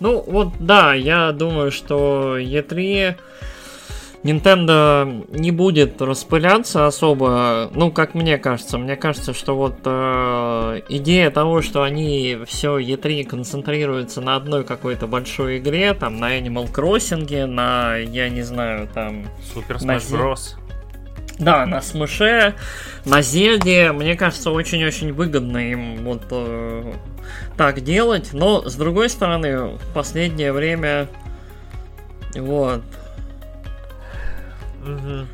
Ну, вот, да, я думаю, что E3 Nintendo не будет распыляться особо, ну, как мне кажется. Мне кажется, что вот э, идея того, что они все E3 концентрируются на одной какой-то большой игре, там, на Animal Crossing, на, я не знаю, там... Super Smash Bros. Да, на Смыше, на Зельде, мне кажется, очень-очень выгодно им вот э, так делать. Но, с другой стороны, в последнее время, вот, Угу.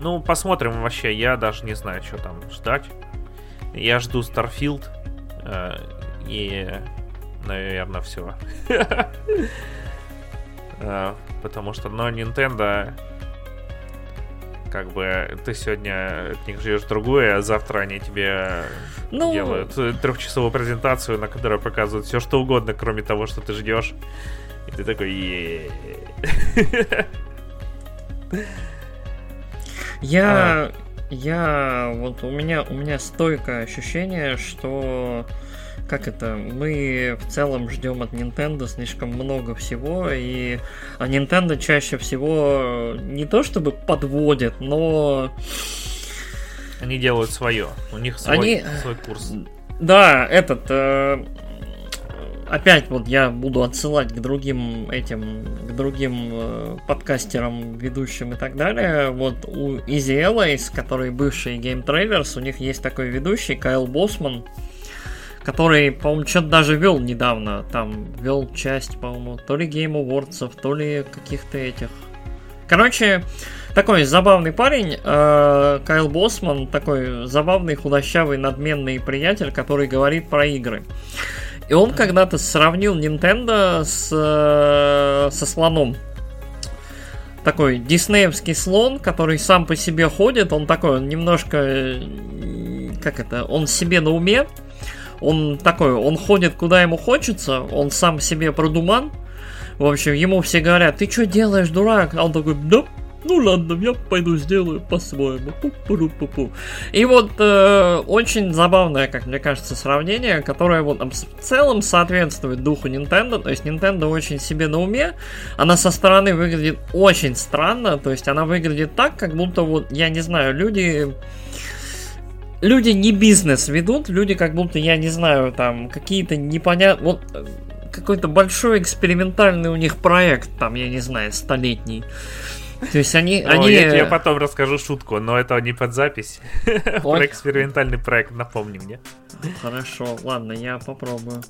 Ну, посмотрим вообще. Я даже не знаю, что там ждать. Я жду Starfield. Э, и, наверное, все. Э, потому что, но Nintendo как бы ты сегодня от них ждешь другое, а завтра они тебе ну... делают трехчасовую презентацию, на которой показывают все что угодно, кроме того, что ты ждешь. И ты такой... Я, а. я, вот у меня, у меня стойкое ощущение, что как это, мы в целом ждем от Nintendo слишком много всего, и а Nintendo чаще всего не то чтобы подводит, но... Они делают свое, у них свой, Они... свой курс. Да, этот... Э, опять вот я буду отсылать к другим этим, к другим э, подкастерам, ведущим и так далее. Вот у Easy Allies, который бывший Game Trailers, у них есть такой ведущий, Кайл Босман, который, по-моему, что-то даже вел недавно. Там вел часть, по-моему, то ли Game Awards, то ли каких-то этих. Короче, такой забавный парень, э, Кайл Босман, такой забавный, худощавый, надменный приятель, который говорит про игры. И он когда-то сравнил Nintendo с, э, со слоном. Такой диснеевский слон, который сам по себе ходит, он такой, он немножко, как это, он себе на уме, он такой, он ходит куда ему хочется, он сам себе продуман. В общем, ему все говорят, ты что делаешь, дурак? А он такой, да, ну ладно, я пойду сделаю по-своему. Пу-пу-пу-пу. И вот э, очень забавное, как мне кажется, сравнение, которое вот в целом соответствует духу Nintendo. То есть Nintendo очень себе на уме. Она со стороны выглядит очень странно. То есть она выглядит так, как будто вот, я не знаю, люди люди не бизнес ведут, люди как будто, я не знаю, там, какие-то непонятные... Вот э, какой-то большой экспериментальный у них проект, там, я не знаю, столетний. То есть они... О, они... Я тебе потом расскажу шутку, но это не под запись. Про экспериментальный проект, напомни мне. Хорошо, ладно, я попробую.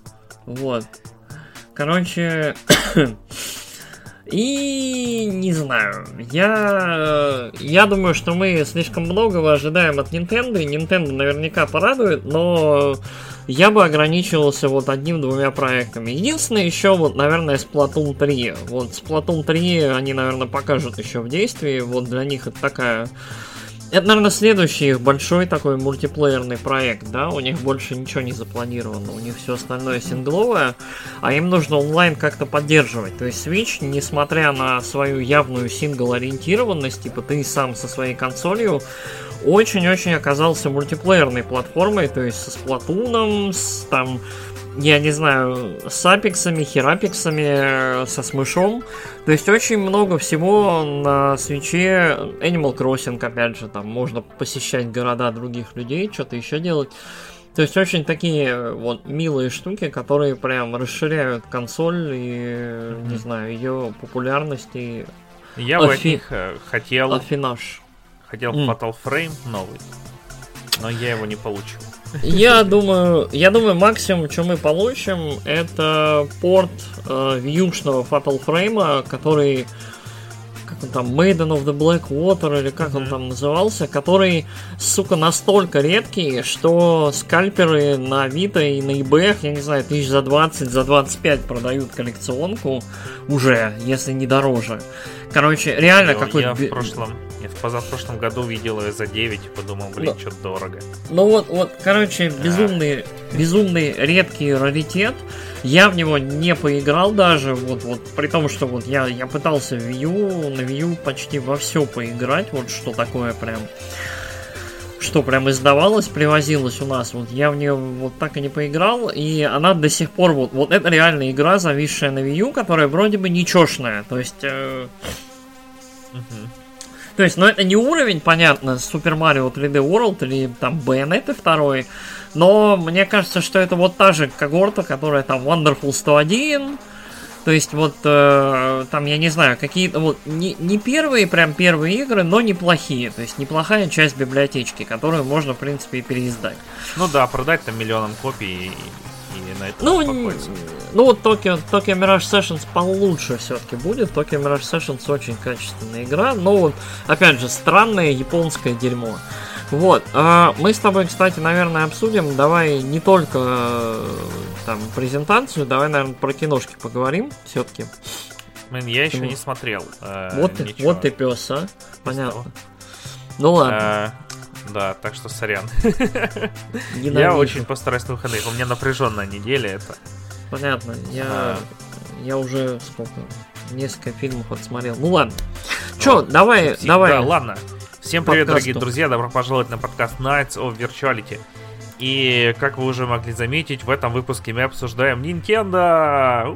Вот. Короче... И не знаю, я, я думаю, что мы слишком многого ожидаем от Nintendo, и Nintendo наверняка порадует, но я бы ограничивался вот одним-двумя проектами. Единственное, еще вот, наверное, Splatoon 3. Вот Splatoon 3 они, наверное, покажут еще в действии. Вот для них это такая... Это, наверное, следующий их большой такой мультиплеерный проект, да, у них больше ничего не запланировано, у них все остальное сингловое, а им нужно онлайн как-то поддерживать. То есть Switch, несмотря на свою явную сингл-ориентированность, типа ты сам со своей консолью, очень-очень оказался мультиплеерной платформой, то есть со Сплатуном, с там, я не знаю, с апексами, херапексами, со смышом. То есть очень много всего на свече. Animal Crossing, опять же, там можно посещать города других людей, что-то еще делать. То есть очень такие вот милые штуки, которые прям расширяют консоль и, mm-hmm. не знаю, ее популярность и... Я Афи... бы от них э, хотел... Афинаж Хотел mm. Fatal Frame новый, но я его не получил. Я думаю, я думаю, максимум, что мы получим, это порт э, вьюшного Fatal Frame, который как он там, Maiden of the Black Water, или как mm-hmm. он там назывался, который, сука, настолько редкий, что скальперы на Авито и на eBay, я не знаю, тысяч за 20, за 25 продают коллекционку уже, если не дороже. Короче, реально какой-то... Я в прошлом, я в позапрошлом году видел ее за 9 и подумал, блин, ну, что-то дорого. Ну вот, вот, короче, безумный, а. безумный редкий раритет. Я в него не поиграл даже, вот, вот, при том, что вот я, я пытался в Wii на Wii U почти во все поиграть, вот что такое прям что прям издавалась, привозилась у нас. Вот я в нее вот так и не поиграл, и она до сих пор вот, вот это реальная игра, зависшая на Wii U, которая вроде бы ничешная. То есть... Э... Uh-huh. То есть, ну это не уровень, понятно, Super Mario 3D World или там Bayonetta 2, но мне кажется, что это вот та же когорта, которая там Wonderful 101, то есть вот э, там, я не знаю, какие-то вот не, не первые, прям первые игры, но неплохие. То есть неплохая часть библиотечки, которую можно, в принципе, и переиздать. Ну да, продать там миллионом копий и, и на этом ну, ну вот Tokyo, Tokyo Mirage Sessions получше все-таки будет. Tokyo Mirage Sessions очень качественная игра, но вот, опять же, странное японское дерьмо. Вот, а мы с тобой, кстати, наверное, обсудим. Давай не только э, там презентацию, давай, наверное, про киношки поговорим все-таки. Блин, я еще не смотрел. Э, вот, ты, вот ты пес, а? Понятно. Ну ладно. Э, да, так что сорян. Я очень постараюсь на выходных. У меня напряженная неделя это. Понятно. Я, а... я уже сколько? Несколько фильмов отсмотрел. Ну ладно. Че, давай, давай. Да, ладно. Всем привет, подкасту. дорогие друзья, добро пожаловать на подкаст Nights of Virtuality. И, как вы уже могли заметить, в этом выпуске мы обсуждаем Nintendo!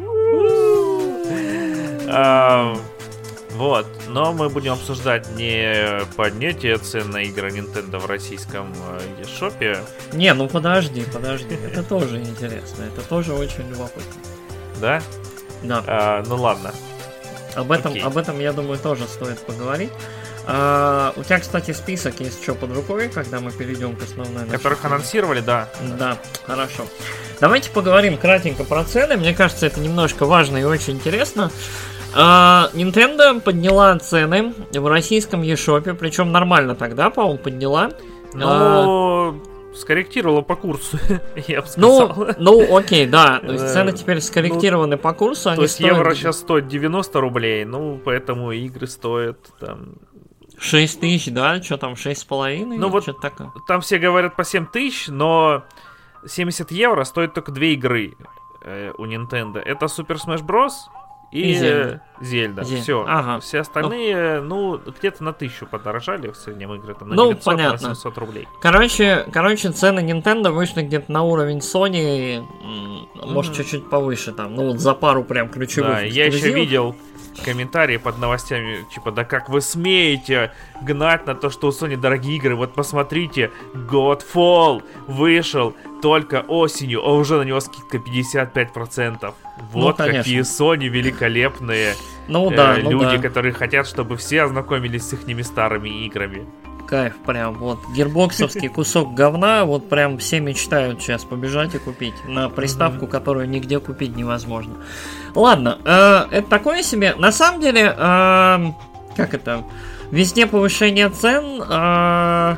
Вот, но мы будем обсуждать не поднятие цен на игры Nintendo в российском э, шопе. Не, ну подожди, подожди, это тоже интересно, это тоже очень любопытно. Да? Да. А, ну ладно. Об этом, об этом, я думаю, тоже стоит поговорить. А, у тебя, кстати, список есть что под рукой, когда мы перейдем к основной Которых анонсировали, да. Да, хорошо. Давайте поговорим кратенько про цены. Мне кажется, это немножко важно и очень интересно. А, Nintendo подняла цены в российском eShop, причем нормально тогда, по-моему, подняла. Ну, а, скорректировала по курсу, я бы сказал. Ну, ну окей, да. То есть цены теперь скорректированы ну, по курсу. То есть стоят... евро сейчас стоит 90 рублей, ну, поэтому игры стоят там 6 тысяч, да? Что там, 6,5? Ну вот такое? там все говорят по 7 тысяч, но 70 евро стоит только две игры э, у Nintendo. Это Super Smash Bros. И, и Зельда. Зельда. Зельда. Все. Ага. Все остальные, ну, ну где-то на тысячу подорожали в среднем игры, там на ну, 900, понятно. на 700 рублей. Короче, короче, цены Nintendo вышли где-то на уровень Sony, может, mm-hmm. чуть-чуть повыше там, ну, вот за пару прям ключевых Да, я еще видел комментарии под новостями, типа, да как вы смеете гнать на то, что у Sony дорогие игры, вот посмотрите, Godfall вышел только осенью, а уже на него скидка 55%. Вот ну, какие Sony великолепные ну, да, э, ну, люди, да. которые хотят, чтобы все ознакомились с их старыми играми кайф прям. Вот гербоксовский кусок говна, вот прям все мечтают сейчас побежать и купить на приставку, которую нигде купить невозможно. Ладно, э, это такое себе. На самом деле, э, как это? Везде повышение цен. Э,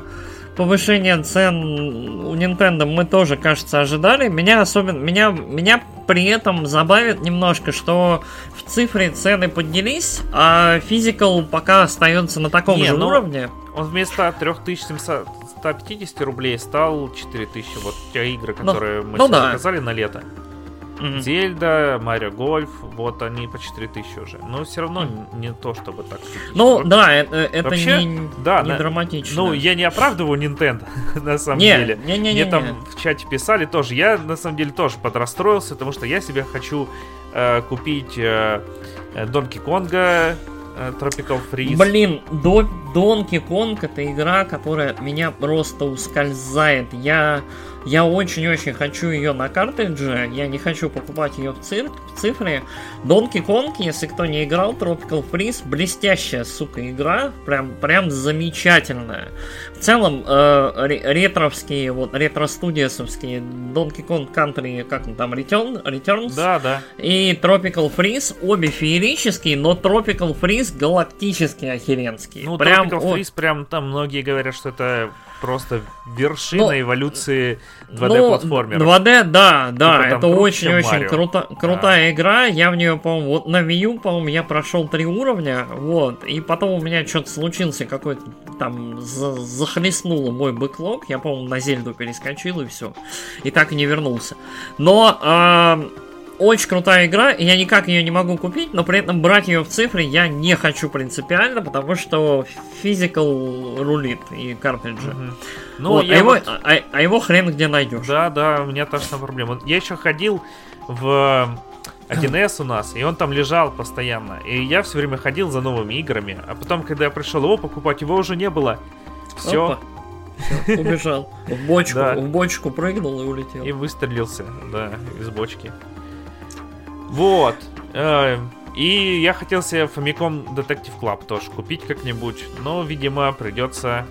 повышение цен у Nintendo мы тоже, кажется, ожидали. Меня особенно, меня, меня при этом забавит немножко, что в цифре цены поднялись, а физикал пока остается на таком Не, же ну, уровне. Он вместо 3750 рублей стал 4000. Вот те игры, ну, которые ну, мы ну, да. заказали на лето. Mm-hmm. Зельда, Марио Гольф, вот они по 4000 уже. Но все равно mm-hmm. не то, чтобы так. Ну, да, это, это Вообще, не, да, не на, драматично. Ну, я не оправдываю Nintendo, на самом не, деле. Не, не, Мне не, там не. в чате писали тоже. Я, на самом деле, тоже подрастроился, потому что я себе хочу э, купить э, Донки Конга, э, Tropical Freeze. Блин, до Donkey Kong это игра, которая от меня просто ускользает. Я я очень-очень хочу ее на картридже, я не хочу покупать ее в, цир- в цифре. Donkey Kong, если кто не играл, Tropical Freeze, блестящая, сука, игра, прям, прям замечательная. В целом, э, ретровские, вот, ретро-студиосовские Donkey Kong Country, как он там, Return, Returns? Да, да. И Tropical Freeze, обе феерические, но Tropical Freeze галактически охеренские. Ну, прям, Tropical Freeze, прям там многие говорят, что это просто вершина ну, эволюции 2D-платформера. Ну, 2D, да, да, типа, это очень-очень круто, крутая да. игра. Я в нее, по-моему, вот на Wii U, по-моему, я прошел три уровня, вот, и потом у меня что-то случился какой-то там захлестнуло мой бэклог, я, по-моему, на Зельду перескочил и все, и так и не вернулся. Но э, очень крутая игра, и я никак ее не могу купить, но при этом брать ее в цифре я не хочу принципиально, потому что физикал рулит и картриджи. Угу. Ну, вот, а, его, вот... а, а его хрен где найдешь. Да, да, у меня та же самая проблема. Я еще ходил в 1С у нас, и он там лежал постоянно. И я все время ходил за новыми играми, а потом, когда я пришел его покупать, его уже не было. Все. Опа. убежал. В бочку, да. в бочку прыгнул и улетел. И выстрелился, да, из бочки. Вот. Э, и я хотел себе Famicom Detective Club тоже купить как-нибудь, но, видимо, придется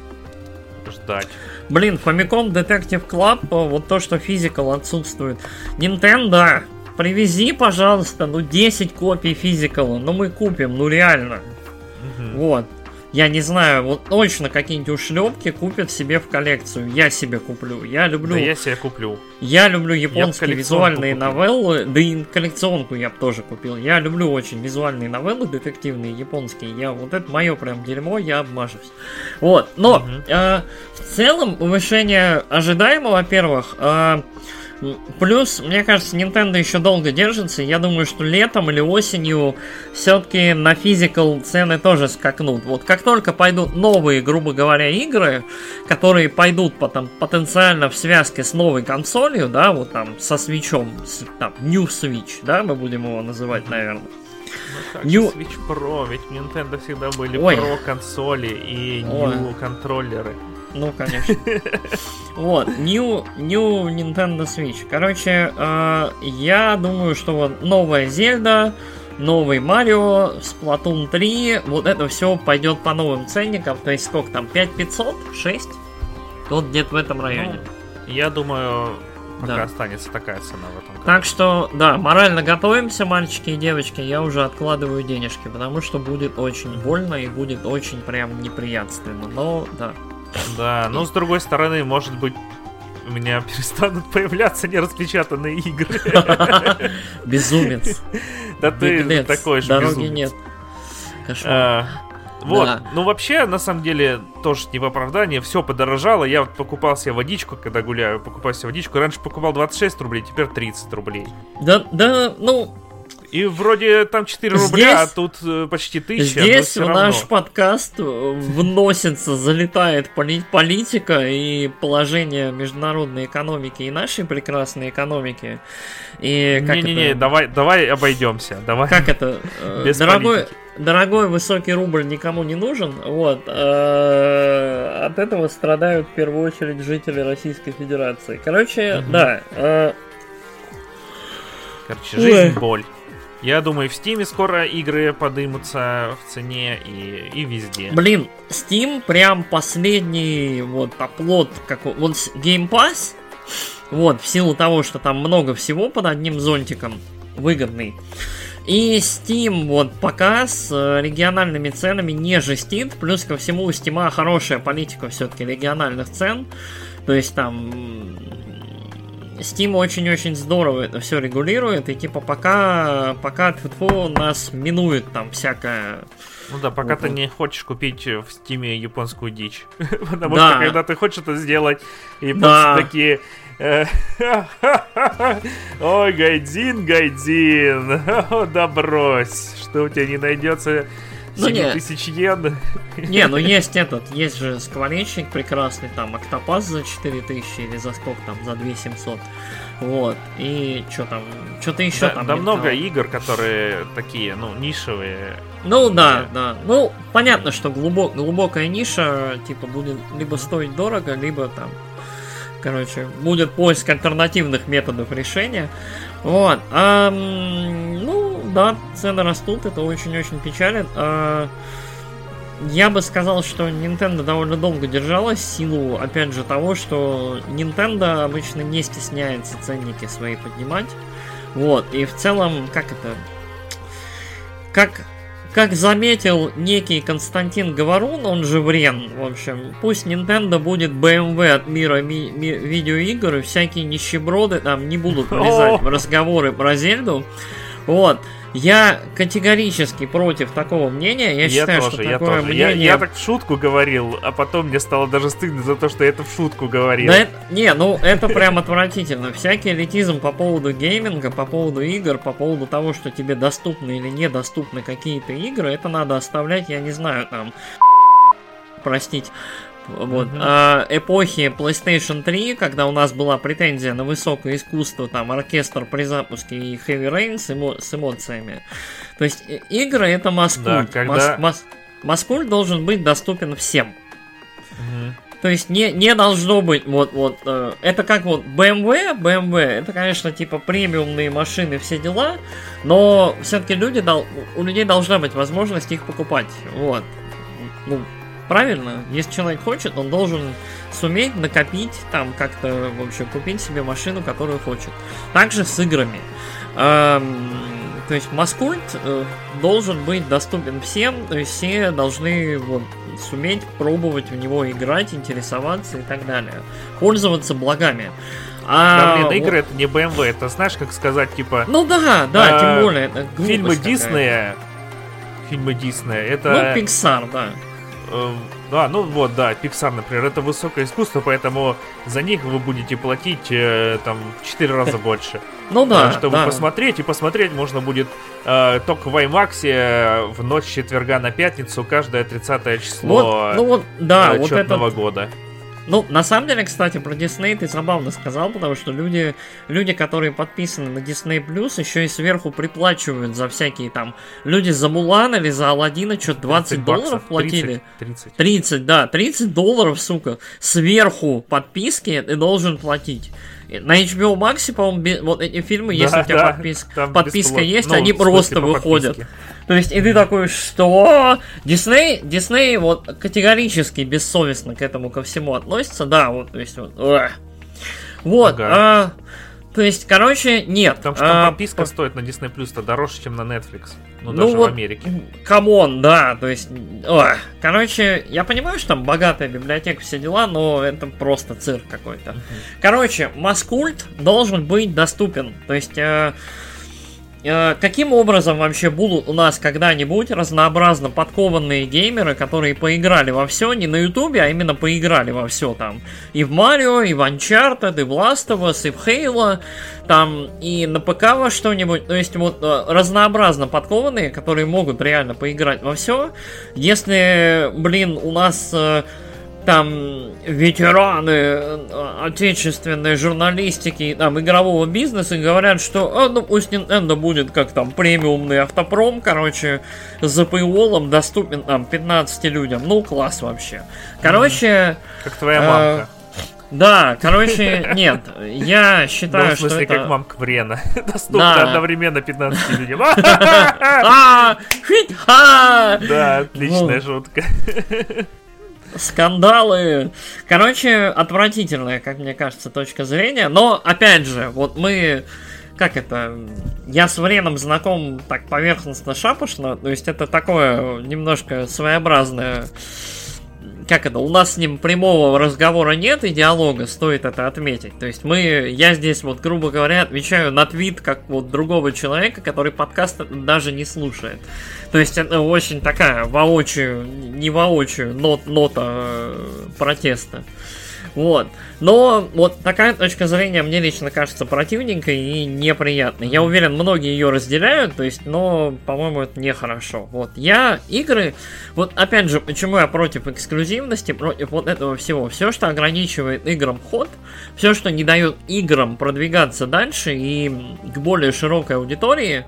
ждать. Блин, Famicom Detective Club, э, вот то, что физикал отсутствует. Nintendo, привези, пожалуйста, ну 10 копий физикала, ну мы купим, ну реально. Угу. Вот. Я не знаю, вот точно какие-нибудь ушлепки купят себе в коллекцию. Я себе куплю. Я люблю... Да я себе куплю. Я люблю японские я визуальные купил. новеллы, да и коллекционку я бы тоже купил. Я люблю очень визуальные новеллы, детективные, японские. Я вот это мое прям дерьмо, я обмажусь. Вот, но угу. э, в целом повышение ожидаемо, во-первых, э, Плюс, мне кажется, Nintendo еще долго держится. Я думаю, что летом или осенью все-таки на физикал цены тоже скакнут. Вот как только пойдут новые, грубо говоря, игры, которые пойдут потом потенциально в связке с новой консолью, да, вот там со свечом, с, там, New Switch, да, мы будем его называть, наверное. Ну как New... Switch Pro, ведь Nintendo всегда были Ой. Pro консоли и New контроллеры. Ну, конечно. Вот, New, New Nintendo Switch. Короче, э, я думаю, что вот новая Зельда, новый Марио, Splatoon 3, вот это все пойдет по новым ценникам. То есть сколько там, 5500? 6? Вот где-то в этом районе. Ну, я думаю, пока да. останется такая цена в этом. Году. Так что, да, морально готовимся, мальчики и девочки. Я уже откладываю денежки, потому что будет очень больно и будет очень прям неприятственно. Но, да. Да, но с другой стороны, может быть, у меня перестанут появляться нераспечатанные игры. Безумец. Да ты такой же Дороги нет. А, вот, да. ну вообще, на самом деле, тоже не в оправдание, все подорожало. Я вот покупал себе водичку, когда гуляю, покупал себе водичку. Раньше покупал 26 рублей, теперь 30 рублей. Да, да, ну, и вроде там 4 здесь, рубля, а тут э, почти 1000. Здесь в равно. наш подкаст вносится, залетает поли- политика и положение международной экономики и нашей прекрасной экономики. И как Не-не-не, это... давай, давай обойдемся. Давай. Как это? Э, Без дорогой, дорогой высокий рубль никому не нужен. Вот. Э, от этого страдают в первую очередь жители Российской Федерации. Короче, угу. да. Короче, жизнь боль. Я думаю, в Steam скоро игры подымутся в цене и, и везде. Блин, Steam прям последний вот оплот, как вот Game Pass, вот, в силу того, что там много всего под одним зонтиком, выгодный. И Steam вот пока с э, региональными ценами не жестит. Плюс ко всему у Steam хорошая политика все-таки региональных цен. То есть там Steam очень-очень здорово это все регулирует, и типа пока, пока тьфу нас минует там всякое... Ну да, пока вот, ты не хочешь купить в Steam японскую дичь. Потому да. что когда ты хочешь это сделать, и да. такие... Э, Ой, Гайдин, да брось, что у тебя не найдется ну, тысяч йен. Не, ну есть этот, есть же скворечник прекрасный, там, Октопас за 4000 или за сколько там, за 2700. Вот, и что там, что-то еще да, там. Да много игр, которые такие, ну, нишевые. Ну, да, да. Ну, понятно, что глубок, глубокая ниша, типа, будет либо стоить дорого, либо там, короче, будет поиск альтернативных методов решения. Вот, а, ну, да, цены растут, это очень-очень печалит. А, я бы сказал, что Nintendo довольно долго держалась в силу, опять же, того, что Nintendo обычно не стесняется ценники свои поднимать. Вот, и в целом, как это... Как, как заметил некий Константин Говорун, он же Врен, в общем, пусть Nintendo будет BMW от мира ми- ми- видеоигр, и всякие нищеброды там не будут влезать в разговоры про Зельду. Вот. Я категорически против такого мнения. Я, я считаю, тоже, что я такое тоже. мнение... Я, я так в шутку говорил, а потом мне стало даже стыдно за то, что я это в шутку говорил. Да это, не, ну это прям отвратительно. Всякий элитизм по поводу гейминга, по поводу игр, по поводу того, что тебе доступны или недоступны какие-то игры, это надо оставлять, я не знаю, там простить, вот. Mm-hmm. А, эпохи PlayStation 3, когда у нас была претензия на высокое искусство, там, оркестр при запуске и Heavy Rain с, эмо- с эмоциями. То есть игры это маскульт. Да, когда... Мас- мас- должен быть доступен всем. Mm-hmm. То есть не, не должно быть вот вот э, это как вот BMW, BMW, это конечно типа премиумные машины, все дела, но все-таки люди дол, у людей должна быть возможность их покупать, вот. Ну, правильно, если человек хочет, он должен суметь накопить, там как-то, в общем, купить себе машину, которую хочет. Также с играми. Эм, то есть Маскульт э, должен быть доступен всем, то есть все должны вот, суметь пробовать в него играть, интересоваться и так далее. Пользоваться благами. А, да, блин, игры вот... это не BMW, это знаешь, как сказать, типа... Ну да, да, а, тем более. Это фильмы Диснея, фильмы Диснея, это... Ну, Pixar, да. Эм, да, ну вот, да, Pixar, например, это высокое искусство, поэтому за них вы будете платить э, там в 4 раза больше. Ну да. Чтобы да. посмотреть, и посмотреть можно будет э, только в IMAX э, в ночь четверга на пятницу, каждое 30 число вот, ну вот, да, э, вот этот, года. Ну, на самом деле, кстати, про Disney ты забавно сказал, потому что люди, люди, которые подписаны на Disney Plus, еще и сверху приплачивают за всякие там... Люди за Мулан или за Алладина что-то 20 долларов платили. 30, 30. 30, да, 30 долларов, сука. Сверху подписки ты должен платить. На HBO Max, по-моему, вот эти фильмы, да, если у тебя да, подпис... подписка есть, ну, они просто выходят. Подписке. То есть, и ты такой, что? Дисней, Дисней вот категорически бессовестно к этому ко всему относится, да, вот, то есть, вот, эх. вот, ага. а, то есть, короче, нет. Потому что а, подписка по... стоит на Disney Plus-то дороже, чем на Netflix. Ну, ну даже вот, в Америке. Come on, да, то есть... Ой, короче, я понимаю, что там богатая библиотека, все дела, но это просто цирк какой-то. Короче, Маскульт должен быть доступен. То есть... Э, каким образом вообще будут у нас когда-нибудь разнообразно подкованные геймеры, которые поиграли во все, не на Ютубе, а именно поиграли во все там. И в Марио, и в Uncharted, и в Last of Us, и в Halo, там, и на ПК во что-нибудь. То есть вот э, разнообразно подкованные, которые могут реально поиграть во все. Если, блин, у нас э, там ветераны э, отечественной журналистики, там, игрового бизнеса говорят, что, а, ну, пусть Nintendo будет как там премиумный автопром, короче, за paywall доступен там 15 людям. Ну, класс вообще. Короче... Как твоя мамка. Да, короче, нет, я считаю, ну, в смысле, что это... как мамка Брена. Доступно да. одновременно 15 людям. Да, отличная шутка скандалы. Короче, отвратительная, как мне кажется, точка зрения. Но, опять же, вот мы... Как это? Я с Вреном знаком так поверхностно шапошно. То есть это такое немножко своеобразное как это, у нас с ним прямого разговора нет и диалога, стоит это отметить. То есть мы, я здесь вот, грубо говоря, отвечаю на твит как вот другого человека, который подкаст даже не слушает. То есть это очень такая воочию, не воочию, нот, нота э, протеста. Вот. Но вот такая точка зрения мне лично кажется противненькой и неприятной. Я уверен, многие ее разделяют, то есть, но, по-моему, это нехорошо. Вот. Я игры, вот опять же, почему я против эксклюзивности, против вот этого всего. Все, что ограничивает играм ход, все, что не дает играм продвигаться дальше и к более широкой аудитории,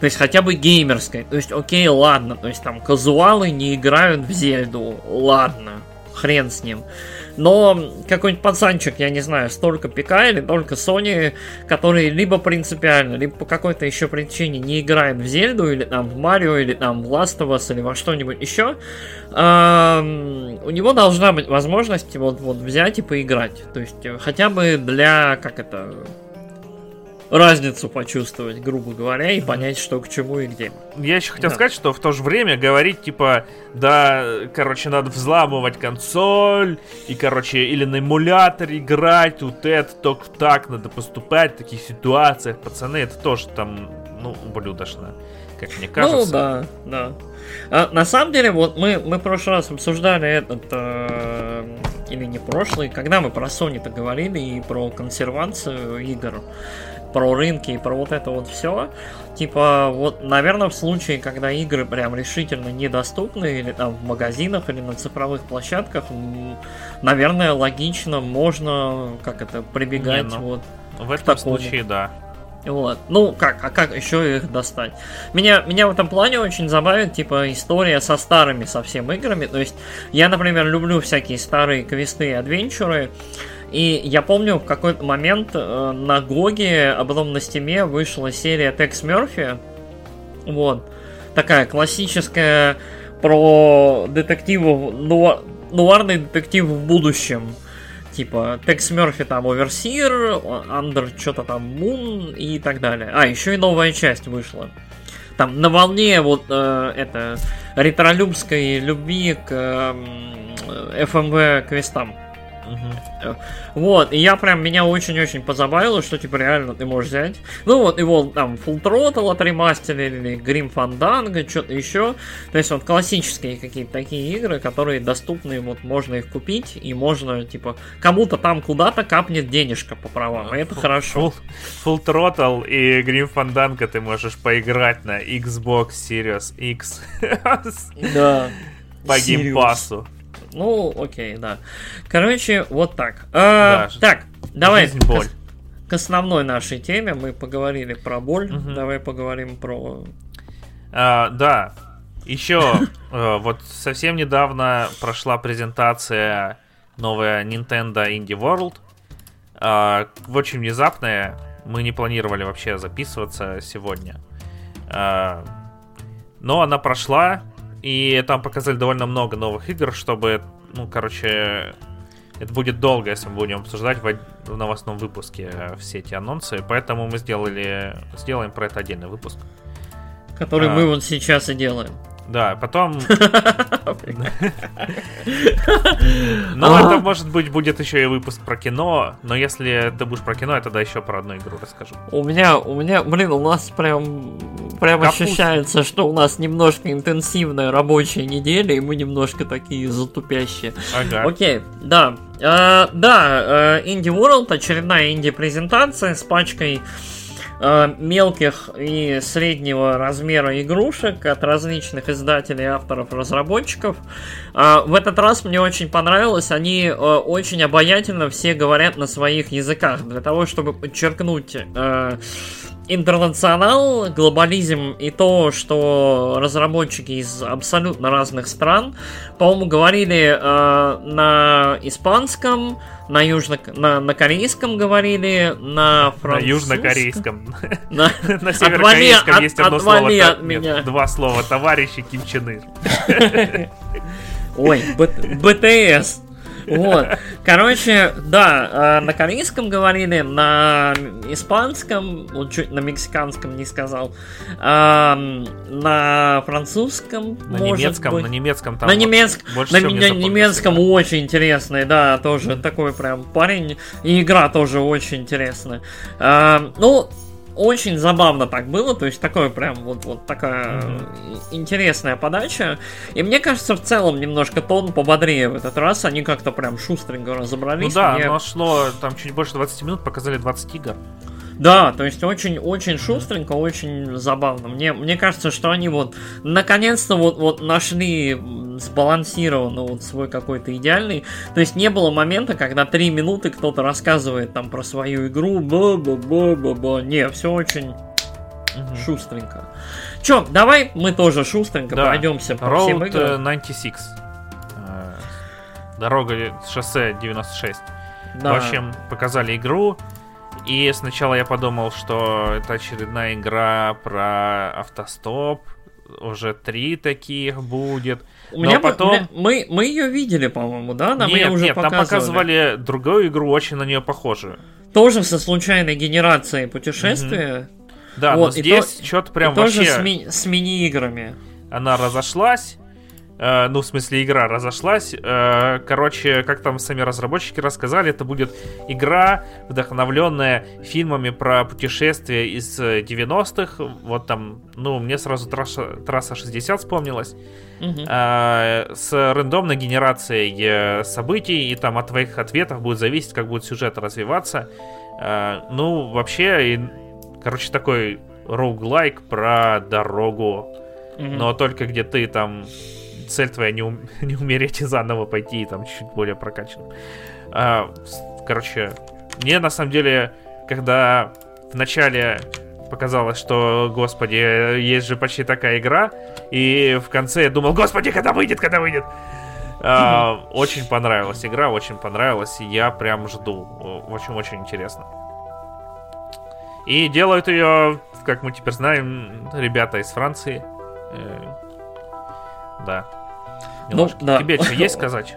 то есть хотя бы геймерской. То есть, окей, ладно, то есть там казуалы не играют в Зельду, ладно, хрен с ним. Но какой-нибудь пацанчик, я не знаю, столько ПК или только Sony, который либо принципиально, либо по какой-то еще причине не играет в Зельду, или там в Марио, или там в Last of Us, или во что-нибудь еще, эм, у него должна быть возможность вот, вот взять и поиграть. То есть хотя бы для, как это, разницу почувствовать, грубо говоря, и понять, что к чему и где. Я еще хотел да. сказать, что в то же время говорить, типа, да, короче, надо взламывать консоль, и, короче, или на эмуляторе играть, вот это, только так надо поступать в таких ситуациях, пацаны, это тоже там ну, блюдошно, как мне кажется. Ну, да, да. А, на самом деле, вот мы, мы в прошлый раз обсуждали этот, э, или не прошлый, когда мы про Sony-то говорили и про консервацию игр, про рынки и про вот это вот все. Типа, вот, наверное, в случае, когда игры прям решительно недоступны, или там в магазинах, или на цифровых площадках, наверное, логично можно, как это, прибегать не, ну, вот в этом такому. случае, да. Вот. Ну, как, а как еще их достать? Меня, меня в этом плане очень забавит, типа, история со старыми совсем играми. То есть, я, например, люблю всякие старые квесты и адвенчуры. И я помню, в какой-то момент э, на GOG е, а потом на Steam е вышла серия Tex Murphy. Вот. Такая классическая про детективов, нуар, нуарный детектив в будущем. Типа Tex Murphy там Overseer, Under что-то там Moon и так далее. А, еще и новая часть вышла. Там на волне вот э, это ретролюбской любви к э, FMV квестам. Угу. Вот, и я прям, меня очень-очень позабавило, что, типа, реально ты можешь взять. Ну вот, его там Full Throttle отремастерили, или Grim Fandango, что-то еще. То есть вот классические какие-то такие игры, которые доступны, вот можно их купить, и можно, типа, кому-то там куда-то капнет денежка по правам, и это full, хорошо. Full, full Throttle и Grim Fandango ты можешь поиграть на Xbox Series X. Да. По геймпасу. Ну, окей, да. Короче, вот так. А, да, так, давай боль. К, к основной нашей теме. Мы поговорили про боль. Угу. Давай поговорим про. А, да. Еще э, вот совсем недавно прошла презентация новая Nintendo Indie World. А, очень внезапная. Мы не планировали вообще записываться сегодня. А, но она прошла. И там показали довольно много новых игр, чтобы, ну, короче, это будет долго, если мы будем обсуждать в, новостном выпуске все эти анонсы. Поэтому мы сделали, сделаем про это отдельный выпуск. Который а, мы вот сейчас и делаем. Да, потом... Ну, это, может быть, будет еще и выпуск про кино, но если ты будешь про кино, я тогда еще про одну игру расскажу. У меня, у меня, блин, у нас прям, прям ощущается, что у нас немножко интенсивная рабочая неделя, и мы немножко такие затупящие. Ага. Окей, да. Uh, да, Indie World, очередная инди-презентация с пачкой Э, мелких и среднего размера игрушек от различных издателей, авторов, разработчиков. Э, в этот раз мне очень понравилось, они э, очень обаятельно все говорят на своих языках, для того, чтобы подчеркнуть интернационал, глобализм и то, что разработчики из абсолютно разных стран, по-моему, говорили э, на испанском, на южно на, на корейском говорили, на французском. На южнокорейском. На, на северокорейском есть одно слово. От меня. два слова. Товарищи Ким Чен Ир. Ой, БТС. Вот. Короче, да, э, на корейском говорили, на испанском, вот чуть на мексиканском не сказал, на французском, на немецком, быть. на немецком там. На немецком, больше на меня немецком очень интересный, да, тоже такой прям парень, и игра тоже очень интересная. Ну, очень забавно так было, то есть такое прям вот, вот такая mm-hmm. интересная подача. И мне кажется, в целом немножко тон пободрее в этот раз, они как-то прям шустренько разобрались. Ну да, мне... оно шло там чуть больше 20 минут, показали 20 игр. Да, то есть очень, очень шустренько, очень забавно. Мне, мне кажется, что они вот наконец-то вот, вот нашли сбалансированно вот свой какой-то идеальный. То есть не было момента, когда три минуты кто-то рассказывает там про свою игру, ба-ба-ба-ба-ба. Не, все очень угу. шустренько. Че, давай мы тоже шустренько да. пройдемся по Road всем играм. 96. Э, дорога шоссе 96. Да. В общем, показали игру. И сначала я подумал, что это очередная игра про автостоп. Уже три таких будет. У меня потом... Мы, мы ее видели, по-моему, да? Нам нет, уже нет, показывали. там показывали другую игру, очень на нее похожую. Тоже со случайной генерацией путешествия. Mm-hmm. Да, вот, но здесь то, что-то прям вообще... Тоже с, ми- с мини-играми. Она разошлась, Э, ну, в смысле, игра разошлась. Э, короче, как там сами разработчики рассказали, это будет игра, вдохновленная фильмами про путешествия из 90-х. Вот там, ну, мне сразу трасса, трасса 60 вспомнилась. Угу. С рандомной генерацией событий, и там от твоих ответов будет зависеть, как будет сюжет развиваться. Ну, вообще, короче, такой роуглайк про дорогу. Угу. Но только где ты там цель твоя не, ум, не умереть и заново пойти, и там чуть более прокачан. А, короче, мне на самом деле, когда в начале показалось, что, господи, есть же почти такая игра, и в конце я думал, господи, когда выйдет, когда выйдет. А, очень понравилась игра, очень понравилась, и я прям жду. Очень-очень интересно. И делают ее, как мы теперь знаем, ребята из Франции. Э, да. Милашка. Ну, да. Тебе что есть сказать?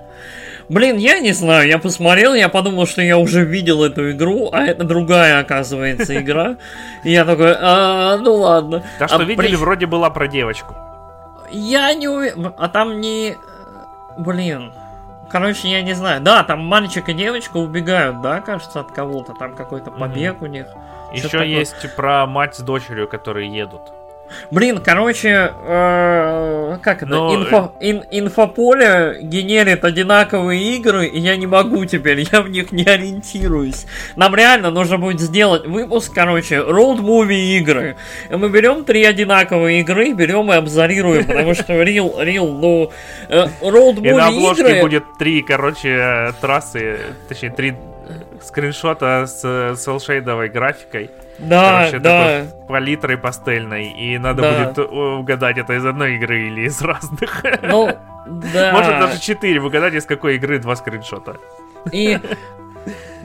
Блин, я не знаю, я посмотрел, я подумал, что я уже видел эту игру, а это другая, оказывается, игра. И я такой, а, ну ладно. Да что а видели, при... вроде была про девочку. Я не уверен, а там не... Блин, короче, я не знаю. Да, там мальчик и девочка убегают, да, кажется, от кого-то. Там какой-то побег mm-hmm. у них. Еще есть про мать с дочерью, которые едут. Блин, короче, э, как это? Но... Инфо, э, ин, инфополе генерит одинаковые игры, и я не могу теперь, я в них не ориентируюсь. Нам реально нужно будет сделать выпуск, короче, movie игры. И мы берем три одинаковые игры, берем и обзорируем, потому что real, real, ну, э, road movie игры... И на обложке будет три, короче, трассы, точнее, три скриншота с селшейдовой графикой. Да, Короче, да. палитрой пастельной, и надо да. будет угадать, это из одной игры или из разных. Ну, да. Может даже четыре угадать, из какой игры два скриншота. И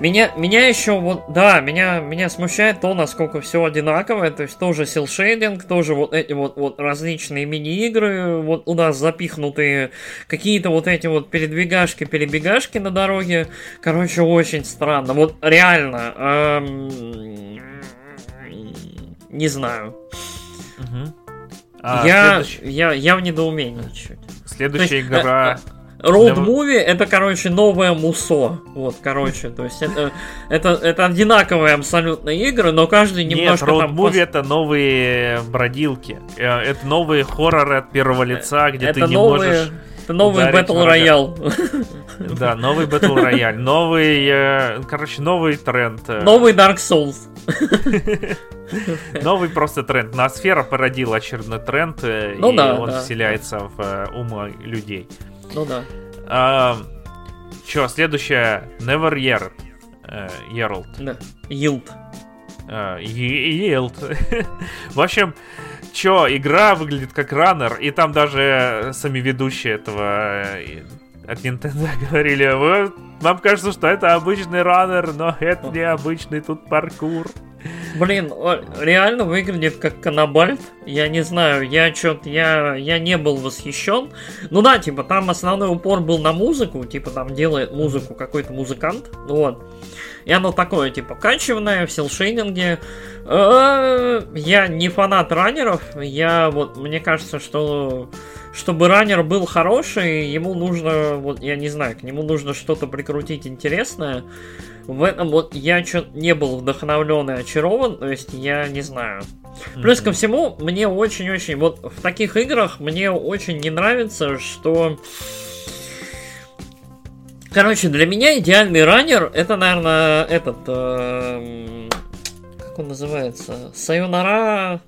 меня, меня еще вот, да, меня, меня смущает то, насколько все одинаковое, то есть тоже силшейдинг, тоже вот эти вот, вот различные мини-игры, вот у нас запихнутые какие-то вот эти вот передвигашки, перебегашки на дороге, короче, очень странно, вот реально, эм, не знаю. Угу. А, я, следующий... я, я в недоумении чуть. Следующая есть, игра... Э, Road Movie это, короче, новое мусо. Вот, короче, то есть это, это, это одинаковые абсолютно игры, но каждый немножко Нет, Road там... Movie это новые бродилки. Э, это новые хорроры от первого лица, где это ты не новые... можешь... Это новый Battle Royale. Да, новый Battle Royale. Новый, э, короче, новый тренд. Новый Dark Souls. Новый просто тренд. Ноосфера породила очередной тренд, э, ну, и да, он да. вселяется в э, умы людей. Ну да. А, Че, следующая Never Year. Э, Yerald. Да. Yield. А, Yield. В общем, чё, игра выглядит как раннер, и там даже сами ведущие этого от Nintendo говорили, вам кажется, что это обычный раннер, но это не обычный тут паркур. Блин, реально выглядит как канабальт. Я не знаю, я что-то, я, я не был восхищен. Ну да, типа, там основной упор был на музыку, типа, там делает музыку какой-то музыкант, вот. И оно такое, типа, качественное, в селшейдинге. Э, я не фанат раннеров, я вот, мне кажется, что чтобы раннер был хороший, ему нужно, вот я не знаю, к нему нужно что-то прикрутить интересное. В этом вот я что не был вдохновлен и очарован, то есть я не знаю. Плюс ко всему, мне очень-очень, вот в таких играх мне очень не нравится, что... Короче, для меня идеальный раннер это, наверное, этот... Э, как он называется? Sayonara...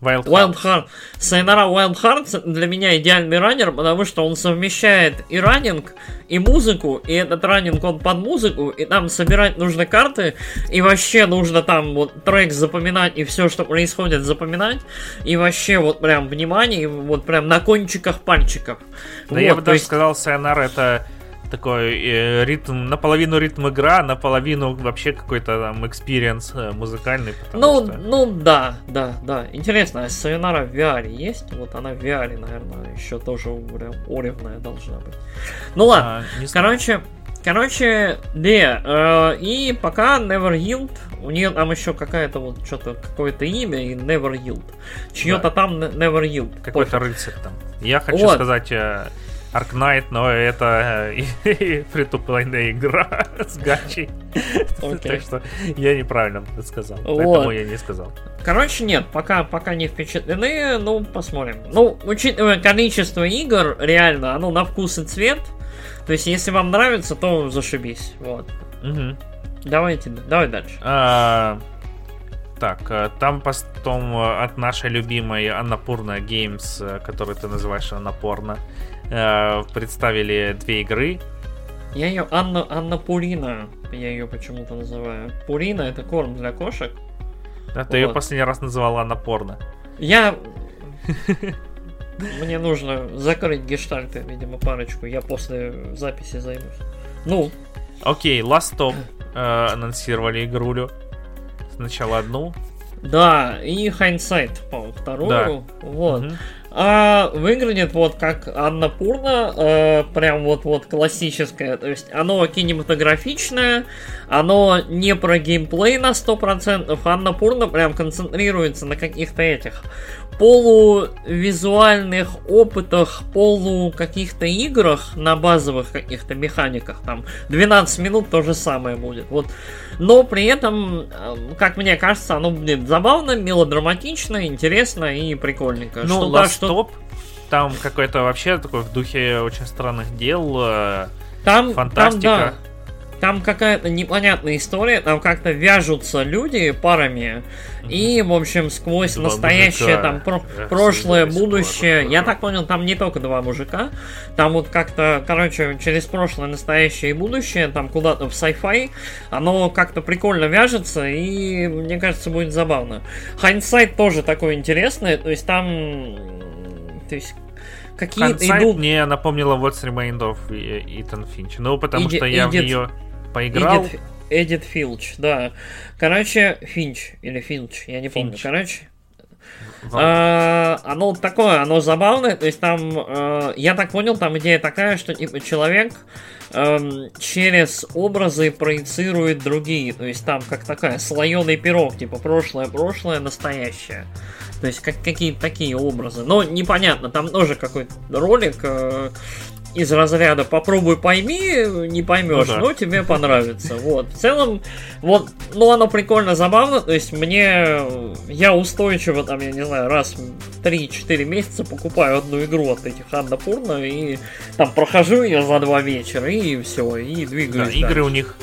Wild, Wild Heart. Sayonara Wild Hearts для меня идеальный раннер, потому что он совмещает и running, и музыку, и этот running он под музыку, и там собирать нужно карты, и вообще нужно там вот трек запоминать, и все, что происходит, запоминать, и вообще вот прям внимание, вот прям на кончиках пальчиков. Да вот, я бы даже есть... сказал, Sayonara это такой э, ритм, наполовину ритм игра, наполовину вообще какой-то там experience э, музыкальный. Ну, что... ну да, да, да. Интересно, а Сайонара в VR есть? Вот она в VR, наверное, еще тоже уровная должна быть. Ну ладно, а, короче, Короче, да, э, и пока Never Yield, у нее там еще какая-то вот что-то, какое-то имя и Never Yield. Чье-то да. там Never Yield. Какой-то рыцарь там. Я хочу вот. сказать э, Arknight, но это э, притуплейная игра с гачей. Так что я неправильно сказал. Поэтому я не сказал. Короче, нет, пока, пока не впечатлены, ну, посмотрим. Ну, учитывая количество игр, реально, оно на вкус и цвет. То есть, если вам нравится, то зашибись. Вот. Давайте, давай дальше. А, так, э, там потом э, от нашей любимой Аннапурна Games, которую ты называешь Аннапорна, представили две игры. Я ее Анна, Анна Пурина, я ее почему-то называю. Пурина это корм для кошек. Да, ты вот. ее последний раз называла Анна Порно. Я... Мне нужно закрыть гештальты, видимо, парочку. Я после записи займусь. Ну. Окей, Last Stop э, анонсировали игрулю. Сначала одну. Да, и Hindsight, по вторую. Да. Вот. Угу. А выглядит вот как Анна Пурна, э, прям вот вот классическое. То есть оно кинематографичное, оно не про геймплей на 100%. Анна Пурна прям концентрируется на каких-то этих полувизуальных опытах, полу каких-то играх на базовых каких-то механиках. Там 12 минут то же самое будет. Вот. Но при этом, эм, как мне кажется, оно будет забавно, мелодраматично, интересно и прикольненько. Ну, что, да, что... там какой-то вообще такой в духе очень странных дел. Э, там, фантастика. Там, да. Там какая-то непонятная история, там как-то вяжутся люди парами, и, в общем, сквозь два настоящее, мужика. там, про- прошлое, будущее, я так понял, там не только два мужика, там вот как-то, короче, через прошлое, настоящее и будущее, там куда-то в sci-fi, оно как-то прикольно вяжется, и, мне кажется, будет забавно. Hindsight тоже такой интересный, то есть там, то есть какие-то идут... мне напомнила What's Remained of Ethan Finch. Ну, потому Иди, что я Edith, в нее поиграл. Эдит, Эдит Филч, да. Короче, Финч или Финч, я не помню. Финч. Короче, а, оно такое, оно забавное, то есть там, э, я так понял, там идея такая, что типа человек э, через образы проецирует другие, то есть там как такая слоеный пирог, типа прошлое, прошлое, настоящее. То есть как какие-то такие образы. Но непонятно, там тоже какой-то ролик, э, из разряда попробуй пойми, не поймешь, ну, да. но тебе понравится. Вот. В целом, вот, ну оно прикольно, забавно. То есть мне я устойчиво там, я не знаю, раз в 3-4 месяца покупаю одну игру от этих Анна Пурна и там прохожу ее за два вечера и все, и двигаюсь. Да, игры у них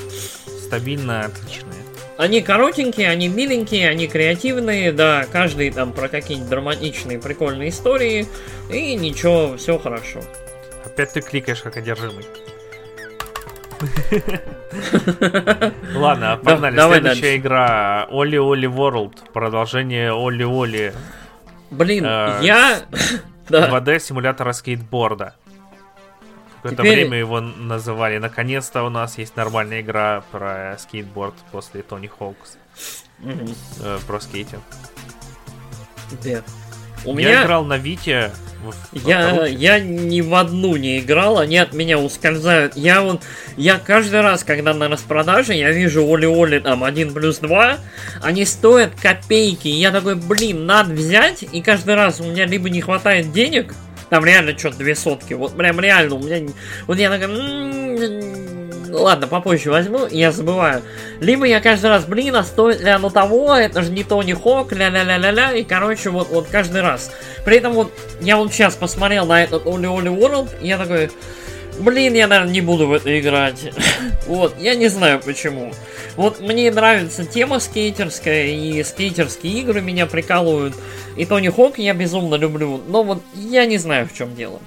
стабильно отличные. Они коротенькие, они миленькие, они креативные, да, каждый там про какие-нибудь драматичные, прикольные истории, и ничего, все хорошо. Опять ты кликаешь как одержимый. Ладно, погнали. Следующая игра Оли Оли World. Продолжение Оли Оли. Блин, э, я... 2D симулятора скейтборда. Какое-то время его называли. Наконец-то у нас есть нормальная игра про скейтборд после Тони Хоукс. Э, про скейтинг. Да. У меня... Я играл на Вите. Я, я ни в одну не играл, они от меня ускользают. Я вот, я каждый раз, когда на распродаже, я вижу Оли-Оли там 1 плюс 2, они стоят копейки. И я такой, блин, надо взять, и каждый раз у меня либо не хватает денег, там реально что-то две сотки, вот прям реально у меня, вот я такой, ладно, попозже возьму, я забываю. Либо я каждый раз, блин, а стоит ли оно того, это же не Тони Хок, ля-ля-ля-ля-ля, и, короче, вот, вот каждый раз. При этом вот, я вот сейчас посмотрел на этот Оли Оли World, и я такой, блин, я, наверное, не буду в это играть. вот, я не знаю почему. Вот мне нравится тема скейтерская, и скейтерские игры меня прикалывают. И Тони Хок я безумно люблю, но вот я не знаю, в чем дело.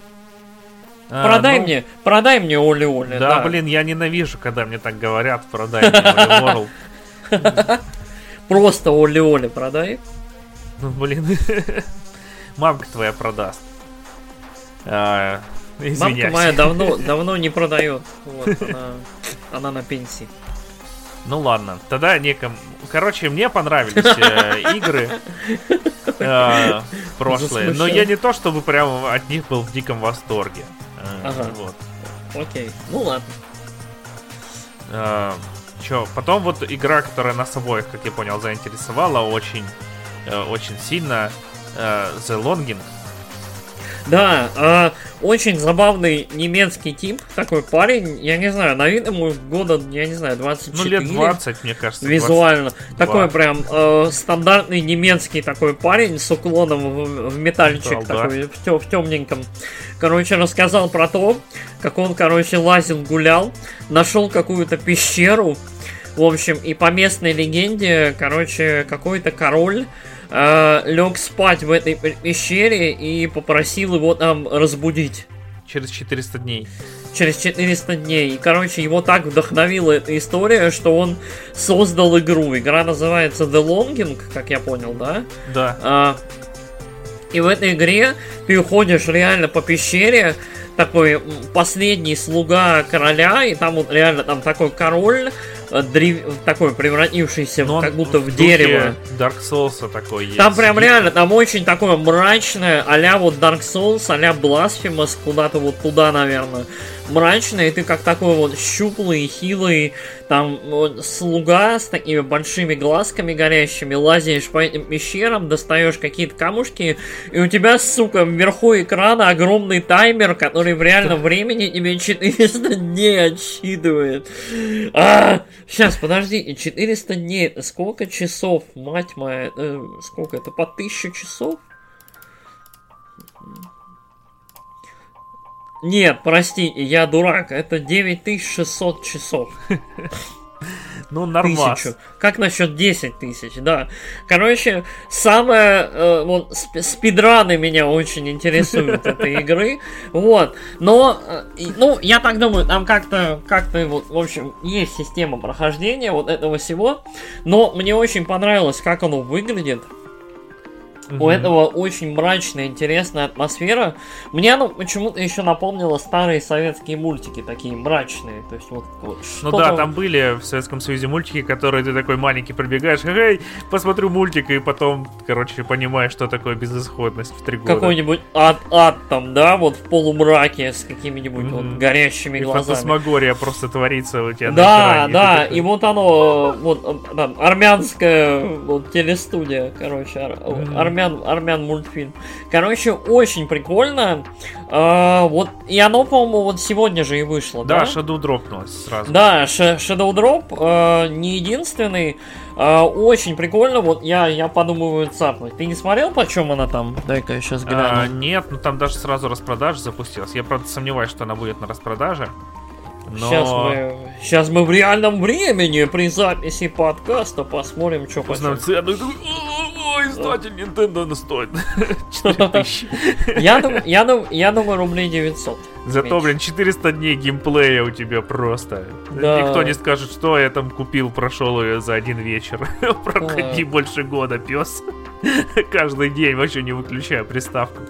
А, продай ну... мне, продай мне Оли Оли. Да, да, блин, я ненавижу, когда мне так говорят, продай мне Оли. Просто Оли Оли продай. Ну, блин. Мамка твоя продаст. А, Мамка моя давно, давно не продает. Вот, она, она на пенсии. Ну ладно, тогда неком. Короче, мне понравились э, игры э, прошлые, но я не то чтобы прям от них был в диком восторге. Ага. Вот. Окей, ну ладно. А, чё, потом вот игра, которая нас обоих, как я понял, заинтересовала очень, э, очень сильно. Э, The Longing. Да, э, очень забавный немецкий тип, такой парень, я не знаю, на вид ему года, я не знаю, 24. Ну, лет 20, мне кажется. Визуально. 22. Такой прям э, стандартный немецкий такой парень с уклоном в, в металличек, да, такой, да. В, в темненьком. Короче, рассказал про то, как он, короче, лазил, гулял, нашел какую-то пещеру, в общем, и по местной легенде, короче, какой-то король э, лег спать в этой пещере и попросил его там разбудить. Через 400 дней. Через 400 дней. И, короче, его так вдохновила эта история, что он создал игру. Игра называется The Longing, как я понял, да? Да. А, и в этой игре ты уходишь реально по пещере, такой последний слуга короля, и там вот реально там такой король, древ... такой превратившийся в, как будто в, в дерево. Dark Souls такой есть. Там прям реально, там очень такое мрачное, а вот Dark Souls, а Blasphemous, куда-то вот туда, наверное мрачно, и ты как такой вот щуплый, хилый, там вот, слуга с такими большими глазками горящими, лазишь по этим пещерам, достаешь какие-то камушки, и у тебя, сука, вверху экрана огромный таймер, который в реальном времени тебе 400 дней отсчитывает. А, сейчас, подожди, 400 дней, сколько часов, мать моя, э, сколько это, по 1000 часов? Нет, прости, я дурак, это 9600 часов. Ну, нормально. Как насчет 10 тысяч, да. Короче, самое... Э, вот, спидраны меня очень интересуют этой игры. Вот. Но, э, ну, я так думаю, там как-то, как-то, вот, в общем, есть система прохождения вот этого всего. Но мне очень понравилось, как оно выглядит. Угу. У этого очень мрачная, интересная атмосфера. Мне оно почему-то еще напомнило старые советские мультики, такие мрачные. То есть вот, вот Ну да, там были в Советском Союзе мультики, которые ты такой маленький пробегаешь, эй, посмотрю мультик, и потом, короче, понимаешь, что такое безысходность в три года. Какой-нибудь ад, ад там, да, вот в полумраке с какими-нибудь mm вот горящими и глазами. фантасмагория просто творится у тебя Да, да, и, и вот оно, вот там, армянская вот телестудия, короче, ар, mm армян, армян мультфильм. Короче, очень прикольно. А, вот, и оно, по-моему, вот сегодня же и вышло, да? Да, Shadow дропнулось сразу. Да, Shadow Drop э, не единственный. Э, очень прикольно, вот я, я подумываю цапнуть. Ты не смотрел, почем она там? Дай-ка я сейчас гляну. А, нет, ну там даже сразу распродажа запустилась. Я, правда, сомневаюсь, что она будет на распродаже. Но... Сейчас, мы, сейчас мы в реальном времени при записи подкаста посмотрим, что Узнаем цену. Ой, издатель Nintendo стоит 4000. Я, дум, я, дум, я думаю, рублей 900. Зато, меньше. блин, 400 дней геймплея у тебя просто. Да. Никто не скажет, что я там купил, прошел ее за один вечер. Проходи да. больше года, пес. Каждый день, вообще не выключая приставку.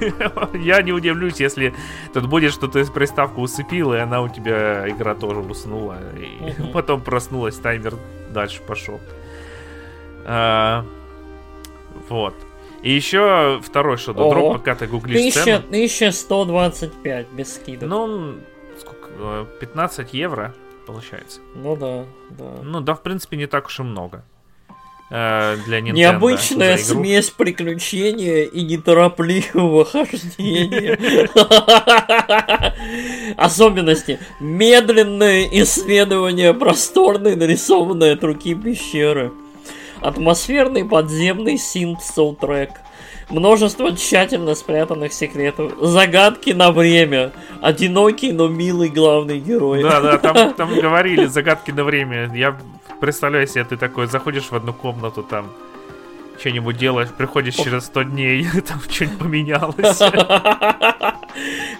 Я не удивлюсь, если тут будет, что ты приставку усыпил, и она у тебя, игра тоже уснула. И потом проснулась, таймер дальше пошел. А, вот. И еще второй Drop, пока ты гуглишь 1000, цену. 1125 без скидок. Ну, сколько? 15 э, евро получается. Ну да, да. Ну да, в принципе, не так уж и много. Э, для Nintendo. Необычная смесь приключения и неторопливого хождения. Особенности. Медленное исследование просторной нарисованной от руки пещеры. Атмосферный подземный синт-саундтрек. Множество тщательно спрятанных секретов. Загадки на время. Одинокий, но милый главный герой. Да, да, там, там говорили загадки на время. Я представляю себе, ты такой заходишь в одну комнату, там что-нибудь делаешь, приходишь через 100 дней, там что-нибудь поменялось.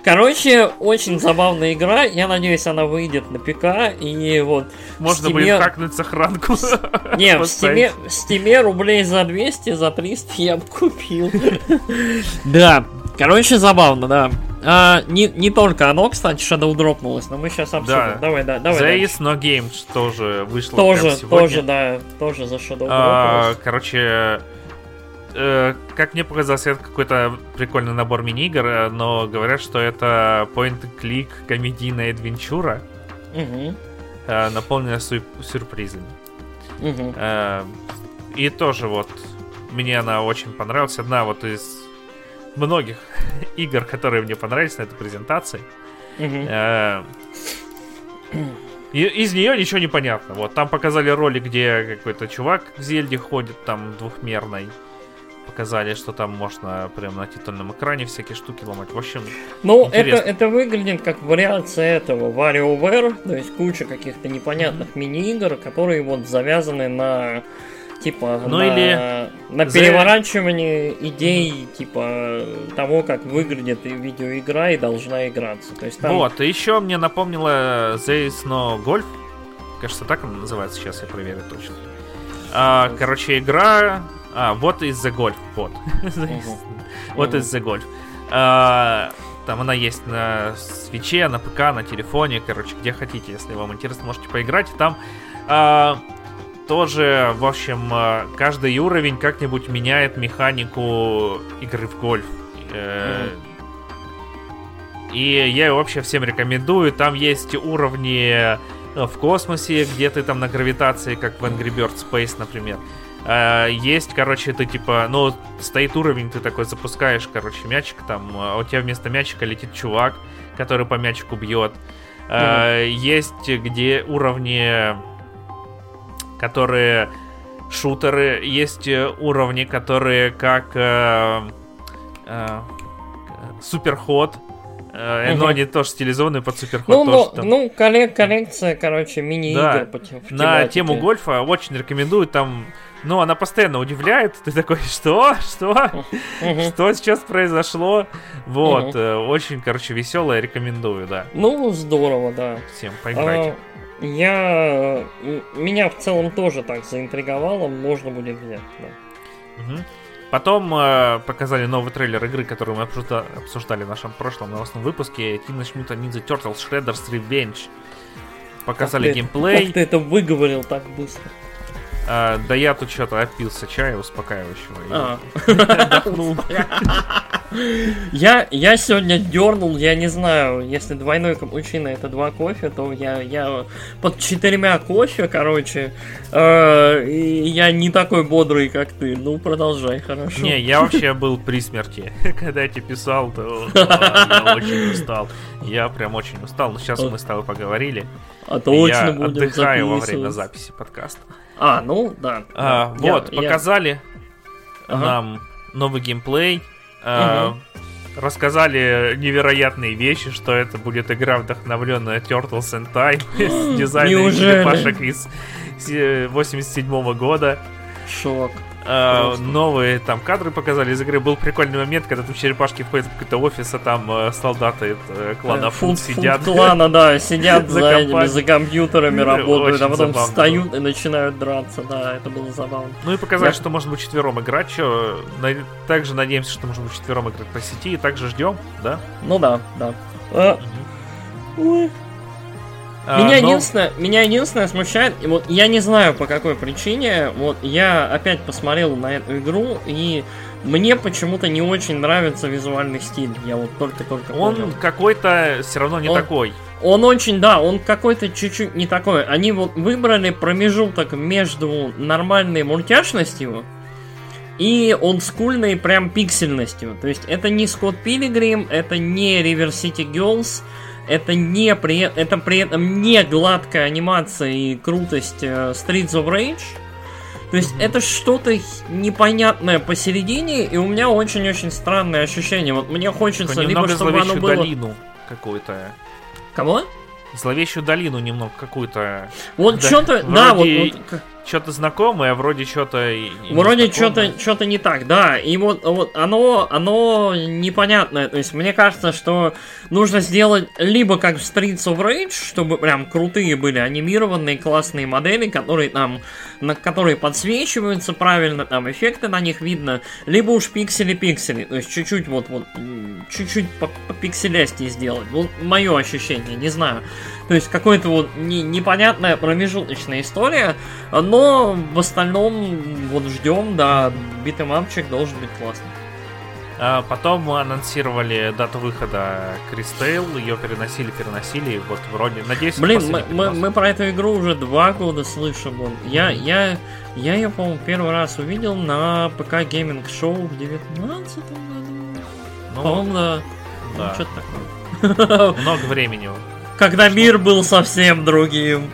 Короче, очень забавная игра. Я надеюсь, она выйдет на ПК. И вот. Можно Steam... будет хакнуть сохранку. Не, в Steam, в Steam рублей за 200, за 300 я бы купил. Да. Короче, забавно, да. А, не, не только оно, кстати, Shadow дропнулось, но мы сейчас обсудим. Да. Давай, да, давай. The Is No Games тоже вышло Тоже, тоже, да, тоже за Shadow а, Короче, э, как мне показалось, это какой-то прикольный набор мини-игр, э, но говорят, что это point-click комедийная адвенчура, угу. э, наполненная сю- сюрпризами. Угу. Э, и тоже вот мне она очень понравилась. Одна вот из многих игр, которые мне понравились на этой презентации. Э, из нее ничего не понятно. Вот там показали ролик, где какой-то чувак в Зельде ходит, там двухмерной. Показали, что там можно прямо на титульном экране всякие штуки ломать. В общем, Ну, это, это выглядит как вариация этого WarioWare, то есть куча каких-то непонятных мини-игр, которые вот завязаны на типа ну, на, или на переворачивание идей типа того, как выглядит видеоигра и должна играться. То есть там... Вот, и еще мне напомнило There is no Golf. Кажется, так она называется, сейчас я проверю точно. А, короче, игра... А, вот из The Golf, вот. Вот из The Golf. Там она есть на свече, на ПК, на телефоне, короче, где хотите, если вам интересно, можете поиграть. Там а, тоже, в общем, э, каждый уровень как-нибудь меняет механику игры в гольф. Mm-hmm. И я вообще всем рекомендую. Там есть уровни э, в космосе, где ты там на гравитации, как в Angry Birds Space, например. Есть, короче, ты типа, ну, стоит уровень, ты такой запускаешь, короче, мячик там, а у тебя вместо мячика летит чувак, который по мячику бьет. Mm-hmm. Есть где уровни которые шутеры, есть э, уровни, которые как э, э, суперход, э, но они тоже стилизованы под суперход. Ну, тоже, ну, там. ну коллек коллекция, короче, мини-игр да, На тему гольфа очень рекомендую, там ну, она постоянно удивляет. Ты такой, что? Что? Что сейчас произошло? Вот. Э, очень, короче, веселая, рекомендую, да. Ну, здорово, да. Всем поиграйте. А, я... Меня в целом тоже так заинтриговало, можно будет взять, да. Угу. Потом э, показали новый трейлер игры, которую мы обсуждали в нашем прошлом новостном выпуске. Teenage Mutant Ninja Turtles Shredder's Revenge. Показали как геймплей. Ты, как ты это выговорил так быстро? А, да я тут что-то опился чая успокаивающего. А. Я, я сегодня дернул, я не знаю, если двойной капучино это два кофе, то я, я под четырьмя кофе, короче, э, и я не такой бодрый, как ты. Ну, продолжай, хорошо. Не, я вообще был при смерти. Когда я тебе писал, то я очень устал. Я прям очень устал, но сейчас мы с тобой поговорили. А точно я будем отдыхаю во время записи подкаста. А, ну да. А, да. Вот, я, показали я... нам ага. новый геймплей. Ага. рассказали невероятные вещи, что это будет игра, вдохновленная Turtles and Time с дизайном черепашек из 87 года. Шок. Uh, новые там кадры показали из игры. Был прикольный момент, когда ты в черепашке входит в какой-то офис, а там uh, солдаты uh, клана Фунт сидят. клана, да, сидят за, этими, за компьютерами, работают, а потом встают и начинают драться. Да, это было забавно. Ну и показали, что можно быть четвером играть. Что, также надеемся, что можно быть четвером играть по сети, и также ждем, да? Ну да, да. Ой. А, меня, но... единственное, меня единственное смущает, и вот я не знаю по какой причине, вот я опять посмотрел на эту игру, и мне почему-то не очень нравится визуальный стиль. Я вот только-только Он понял. какой-то все равно не он, такой. Он очень, да, он какой-то чуть-чуть не такой. Они вот выбрали промежуток между нормальной мультяшностью и олдскульной прям пиксельностью. То есть это не Скотт Пилигрим, это не River City Girls, это не при, это при этом не гладкая анимация и крутость э, Streets of Rage. То есть это что-то непонятное посередине, и у меня очень-очень странное ощущение. Вот мне хочется Такое либо чтобы оно было... долину какую-то. Кого? Зловещую долину немного какую-то. Вот да, что-то, да, вот, вот что-то знакомое, вроде что-то... Вроде что-то что не так, да. И вот, вот оно, оно непонятное. То есть мне кажется, что нужно сделать либо как в Streets of Rage, чтобы прям крутые были анимированные классные модели, которые там, на которые подсвечиваются правильно, там эффекты на них видно, либо уж пиксели-пиксели. То есть чуть-чуть вот, вот, чуть-чуть по, по сделать. Вот мое ощущение, не знаю. То есть какая-то вот не, непонятная промежуточная история, но в остальном вот ждем, да, beat 'em up чик должен быть классный. А потом мы анонсировали дату выхода Cris Tales, ее переносили, переносили, вот вроде, надеюсь, Блин, мы, мы, мы про эту игру уже два года слышим. Я, я, я ее, по-моему, первый раз увидел на PC Gaming Show в 19 году. Ну, По-моему, да. да. Ну, что-то такое. Много времени. Когда мир был совсем другим.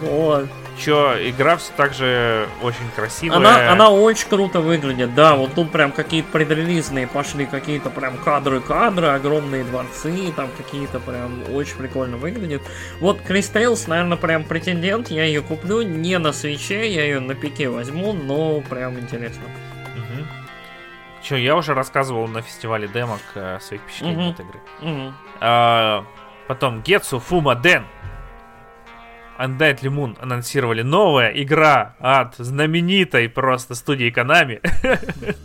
Вот. Чё, игра все так же очень красивая. Она, она очень круто выглядит, да. Вот тут прям какие-то предрелизные пошли, какие-то прям кадры-кадры, огромные дворцы, там какие-то прям очень прикольно выглядит. Вот Кристейлс, наверное, прям претендент, я ее куплю не на свече, я ее на пике возьму, но прям интересно. Угу. Че, я уже рассказывал на фестивале демок э, своих впечатлений угу. от игры. Угу. А, потом Гетсу Фума Ден. Undead Moon анонсировали новая игра от знаменитой просто студии Konami.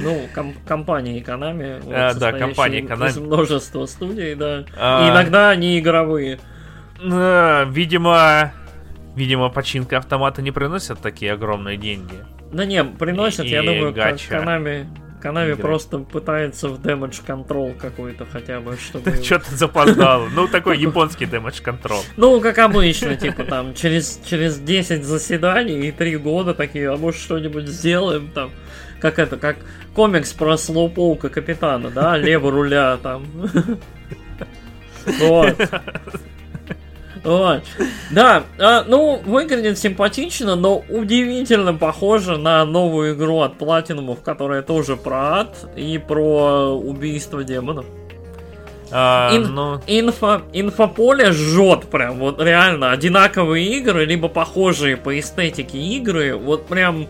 Ну, ком- компания Konami. Вот, а, да, компания Konami. Из множества студий, да. А... И иногда они игровые. А, видимо, видимо, починка автомата не приносит такие огромные деньги. Да не, приносят, и, я и думаю, гача. Konami Канави просто пытается в damage control какой-то хотя бы, чтобы... Что-то запоздал. Ну, такой японский damage control. Ну, как обычно, типа там, через, через 10 заседаний и 3 года такие, а может что-нибудь сделаем там. Как это, как комикс про слоупоука капитана, да, лево руля там. Вот. Вот. Да, а, ну, выглядит симпатично, но удивительно похоже на новую игру от Platinum, которая тоже про ад и про убийство демонов. А, Ин, ну... инфо, инфополе жжет прям, вот реально, одинаковые игры, либо похожие по эстетике игры, вот прям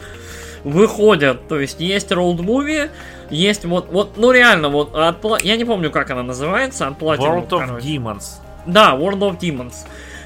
выходят, то есть есть road movie, есть вот, вот, ну реально, вот, от, я не помню, как она называется, от Platinum. World of короче. Demons. Да, World of Demons.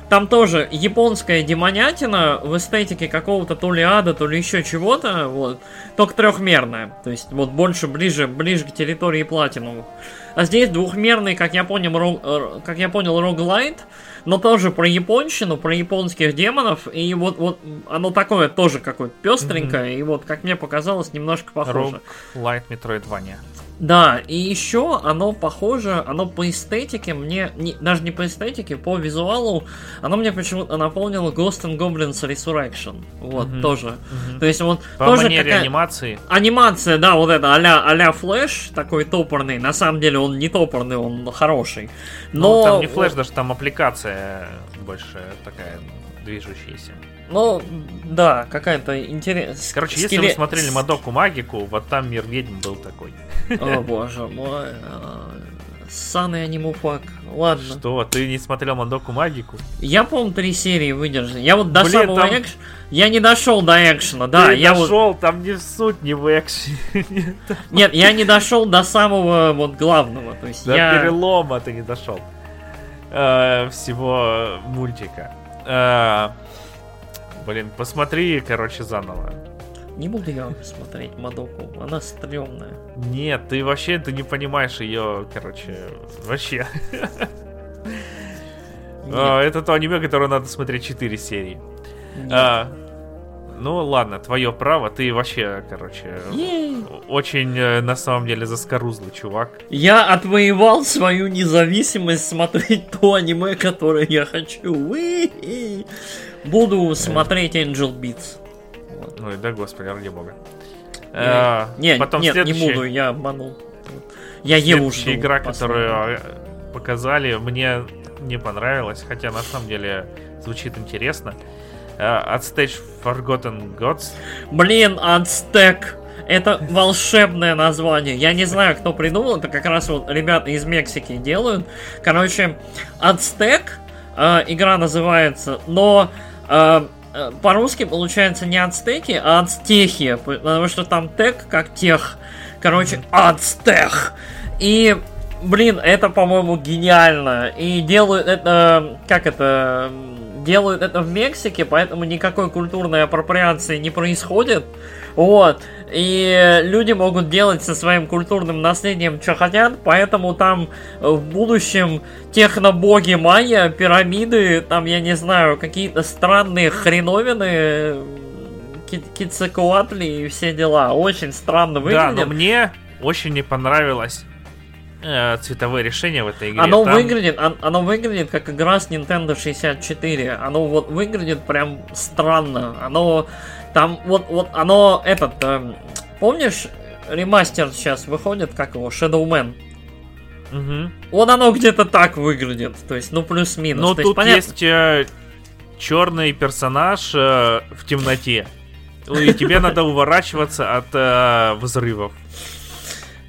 Там тоже японская демонятина в эстетике какого-то то ли ада, то ли еще чего-то, вот, только трехмерная. То есть вот больше, ближе, ближе к территории платину. А здесь двухмерный, как я понял, рог, э, как я понял, роглайт, но тоже про японщину, про японских демонов, и вот, вот оно такое тоже какое-то пестренькое, mm-hmm. и вот, как мне показалось, немножко похоже. Roguelite Metroidvania. Да, и еще оно похоже, оно по эстетике мне, не, даже не по эстетике, по визуалу, оно мне почему-то напомнило Ghost and Goblins Resurrection. Вот, mm-hmm. тоже. Mm-hmm. То есть вот по тоже манере какая... анимации. Анимация, да, вот это а-ля, а флэш, такой топорный. На самом деле он не топорный, он хороший. Но... Ну, там не флэш, даже там аппликация больше такая движущаяся. Ну, да, какая-то интересная. Короче, Скеле... если вы смотрели Мадоку Магику, вот там мир ведьм был такой. О боже мой. Ссаный анимуфак. Ладно. Что, ты не смотрел Мадоку Магику? Я, по-моему, три серии выдержал. Я вот до Блин, самого там... экшена... Я не дошел до экшена, да. Ты я дошел, вот... там не в суть, не в экшене. Нет, я не дошел до самого вот главного. То есть до я... перелома ты не дошел. Э, всего мультика. Э, Блин, посмотри, короче, заново. Не буду я смотреть Мадоку, она стрёмная. Нет, ты вообще ты не понимаешь ее, короче, вообще. А, это то аниме, которое надо смотреть 4 серии. А, ну ладно, твое право, ты вообще, короче, очень э, на самом деле заскорузлый чувак. Я отвоевал свою независимость смотреть то аниме, которое я хочу. Буду смотреть Angel Beats. Вот. Ой, да господи, ради бога. А, не, потом нет, следующий... не буду, я обманул. Я Еву жду. игра, которую э, показали, мне не понравилась, хотя на самом деле звучит интересно. Uh, Stage Forgotten Gods. Блин, Ацтек. Это волшебное название. Я не знаю, кто придумал. Это как раз вот ребята из Мексики делают. Короче, Ацтек. Э, игра называется. Но а, э, по-русски получается не ацтеки, а ацтехи, потому что там тег как тех. Короче, ацтех. И, блин, это, по-моему, гениально. И делают это, как это, делают это в Мексике, поэтому никакой культурной апроприации не происходит. Вот. И люди могут делать со своим культурным наследием, что хотят, поэтому там в будущем технобоги майя, пирамиды, там, я не знаю, какие-то странные хреновины, кицекуатли и все дела. Очень странно выглядит. Да, но мне очень не понравилось э, цветовое решение в этой игре. Оно Там... выглядит, оно выглядит как игра с Nintendo 64. Оно вот выглядит прям странно. Оно там вот, вот оно, этот, э, помнишь, ремастер сейчас выходит, как его, Shadowman. Угу. Вот оно где-то так выглядит, то есть, ну, плюс-минус. Ну, тут есть, есть э, черный персонаж э, в темноте. И тебе надо уворачиваться от э, взрывов.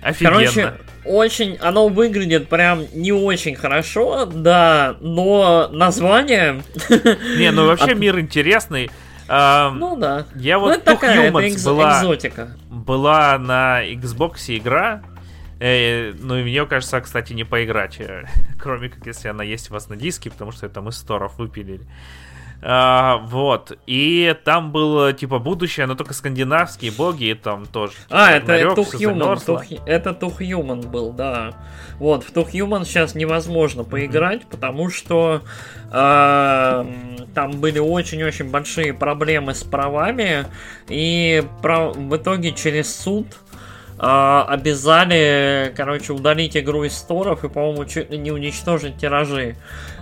Офигенно. Короче, очень, оно выглядит прям не очень хорошо, да, но название... Не, ну вообще мир интересный. Ну да. Я ну, вот это такая, это была, экзотика. Была на Xbox игра, э, ну и мне кажется, кстати, не поиграть, э, кроме как если она есть у вас на диске, потому что это мы с торов выпилили. А, вот. И там было типа будущее, но только скандинавские боги, и там тоже. А, это Тухьюман. Это Тухьюман был, да. Вот, в Тухьюман сейчас невозможно поиграть, mm-hmm. потому что э, там были очень-очень большие проблемы с правами, и про... в итоге через суд обязали, короче, удалить игру из сторов и, по-моему, чуть не уничтожить тиражи.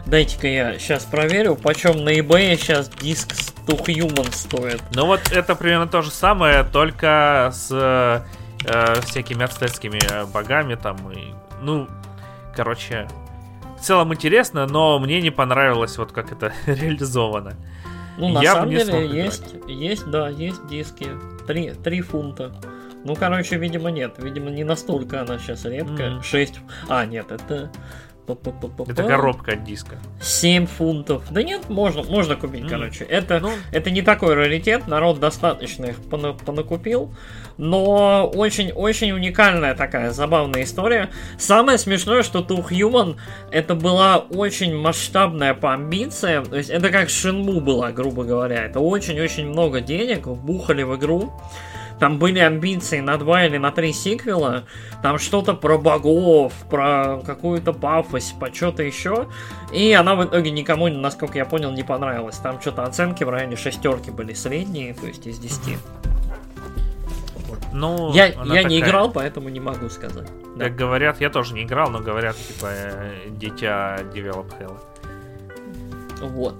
Дайте-ка я сейчас проверю, почем на eBay сейчас диск To Human стоит. Ну вот это примерно то же самое, только с э, всякими ацтекскими богами там и, ну, короче, в целом интересно, но мне не понравилось вот как это реализовано. Ну, на я самом деле, есть, есть, да, есть диски. Три, три фунта. Ну, короче, видимо, нет. Видимо, не настолько она сейчас редкая. Mm-hmm. 6. А, нет, это это коробка от диска. 7 фунтов. Да нет, можно, можно купить, mm. короче. Это, ну... это не такой раритет, народ достаточно их понакупил. Но очень-очень уникальная такая забавная история. Самое смешное, что Two Human это была очень масштабная по амбициям. То есть это как Шинму была, грубо говоря. Это очень-очень много денег вбухали в игру. Там были амбиции на два или на три сиквела. Там что-то про богов, про какую-то пафость, по что-то еще. И она в итоге никому, насколько я понял, не понравилась. Там что-то оценки в районе шестерки были средние, то есть из десяти. Ну, я, я такая... не играл, поэтому не могу сказать. Да. Как говорят, я тоже не играл, но говорят, типа, дитя Develop Hell. Вот.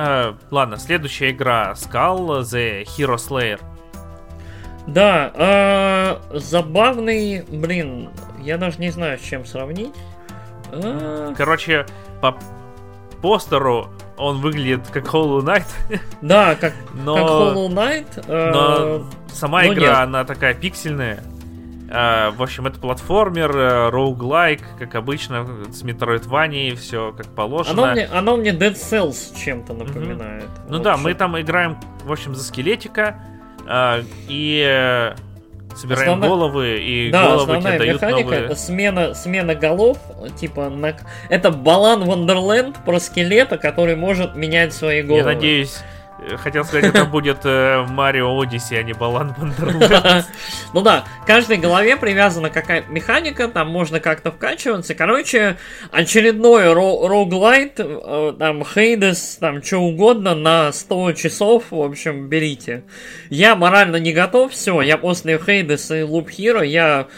Uh, ладно, следующая игра Skull The Hero Slayer. Да, э, забавный, блин, я даже не знаю, с чем сравнить. Э... Короче, по постеру он выглядит как Hollow Knight. Да, как, но, как Hollow Knight. Э, но сама но игра, нет. она такая пиксельная. Uh, в общем, это платформер, uh, роуглайк, как обычно, с Metroidvania, все как положено. Оно мне, оно мне Dead Cells чем-то напоминает. Mm-hmm. Ну да, мы там играем, в общем, за скелетика, uh, и э, собираем Основна... головы, и да, головы тебе дают механика новые... это смена, смена голов, типа, на... это Балан Вандерленд про скелета, который может менять свои головы. Я надеюсь, Хотел сказать, это будет Марио Одиссе, а не Балан. Ну да, каждой голове привязана какая-то механика, там можно как-то вкачиваться. Короче, очередной роглайт, э, там Хейдес, там что угодно на 100 часов, в общем, берите. Я морально не готов, все, я после Хейдеса и Луп Хиро, я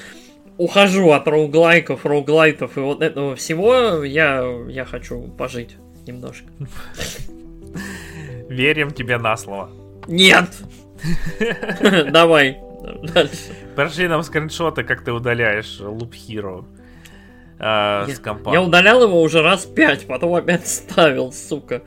ухожу от роуглайков, роуглайтов и вот этого всего, я, я хочу пожить немножко. Верим тебе на слово. Нет! Давай. Дальше. Покажи нам скриншоты, как ты удаляешь Loop Hero э, с компа. Я удалял его уже раз пять, потом опять ставил, сука.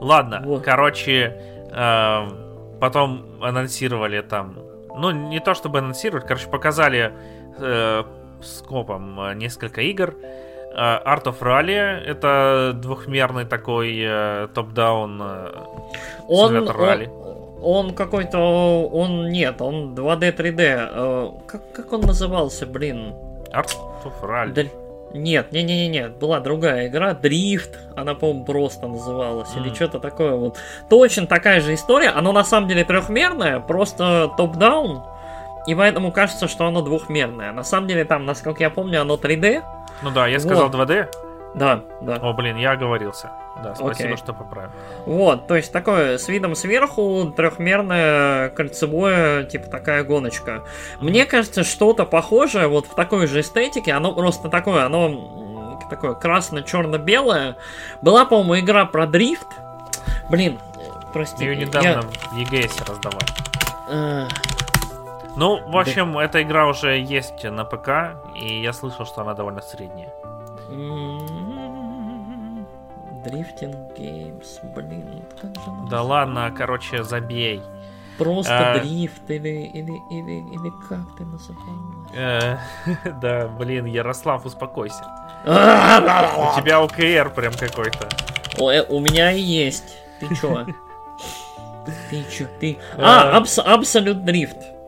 Ладно, вот. короче, э, потом анонсировали там, ну не то чтобы анонсировать, короче, показали э, скопом э, несколько игр. Э, Art of Rally это двухмерный такой э, топ-даун э, он, ралли. Он, он какой-то, он нет, он 2D 3D. Как, как он назывался, блин? Art of Rally. Да, нет, не, не, не, нет, была другая игра, Дрифт, она, по-моему, просто называлась, mm. или что-то такое вот. Точно такая же история, оно на самом деле трехмерное, просто топ-даун, и поэтому кажется, что оно двухмерное. На самом деле там, насколько я помню, оно 3D, ну да, я сказал вот. 2D. Да, да. О, блин, я оговорился. Да, спасибо, okay. что поправил. Вот, то есть такое с видом сверху, трехмерное, кольцевое, типа такая гоночка. Мне кажется, что-то похожее вот в такой же эстетике, оно просто такое, оно такое красно-черно-белое. Была, по-моему, игра про дрифт. Блин, прости. Ее недавно я... в EGS раздавали. Ну, в общем, да. эта игра уже есть на ПК, и я слышал, что она довольно средняя. Drifting Games, блин, как же Да ладно, короче, забей. Просто а... дрифт или, или, или, или как ты называл? Э, да, блин, Ярослав, успокойся. У тебя ОКР прям какой-то. Э, у меня и есть. Ты чё? Ты чё? Ты... А, Абсолют Дрифт.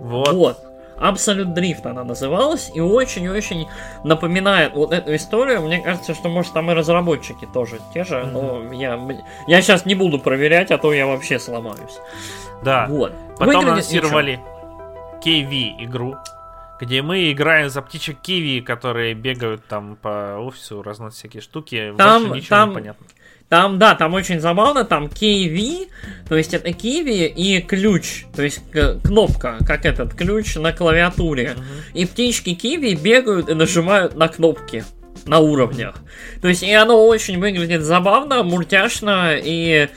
Вот. Вот. Absolute Drift она называлась, и очень-очень напоминает вот эту историю. Мне кажется, что, может, там и разработчики тоже те же, mm-hmm. но я, я сейчас не буду проверять, а то я вообще сломаюсь. Да. Вот. Потом Выглядит анонсировали KV игру, где мы играем за птичек киви, которые бегают там по офису, разносят всякие штуки. Там, Больше ничего там, не понятно. Там, да, там очень забавно, там KV, то есть это kiwi и ключ, то есть кнопка, как этот ключ на клавиатуре. Uh-huh. И птички киви бегают и нажимают на кнопки на уровнях. То есть и оно очень выглядит забавно, мультяшно и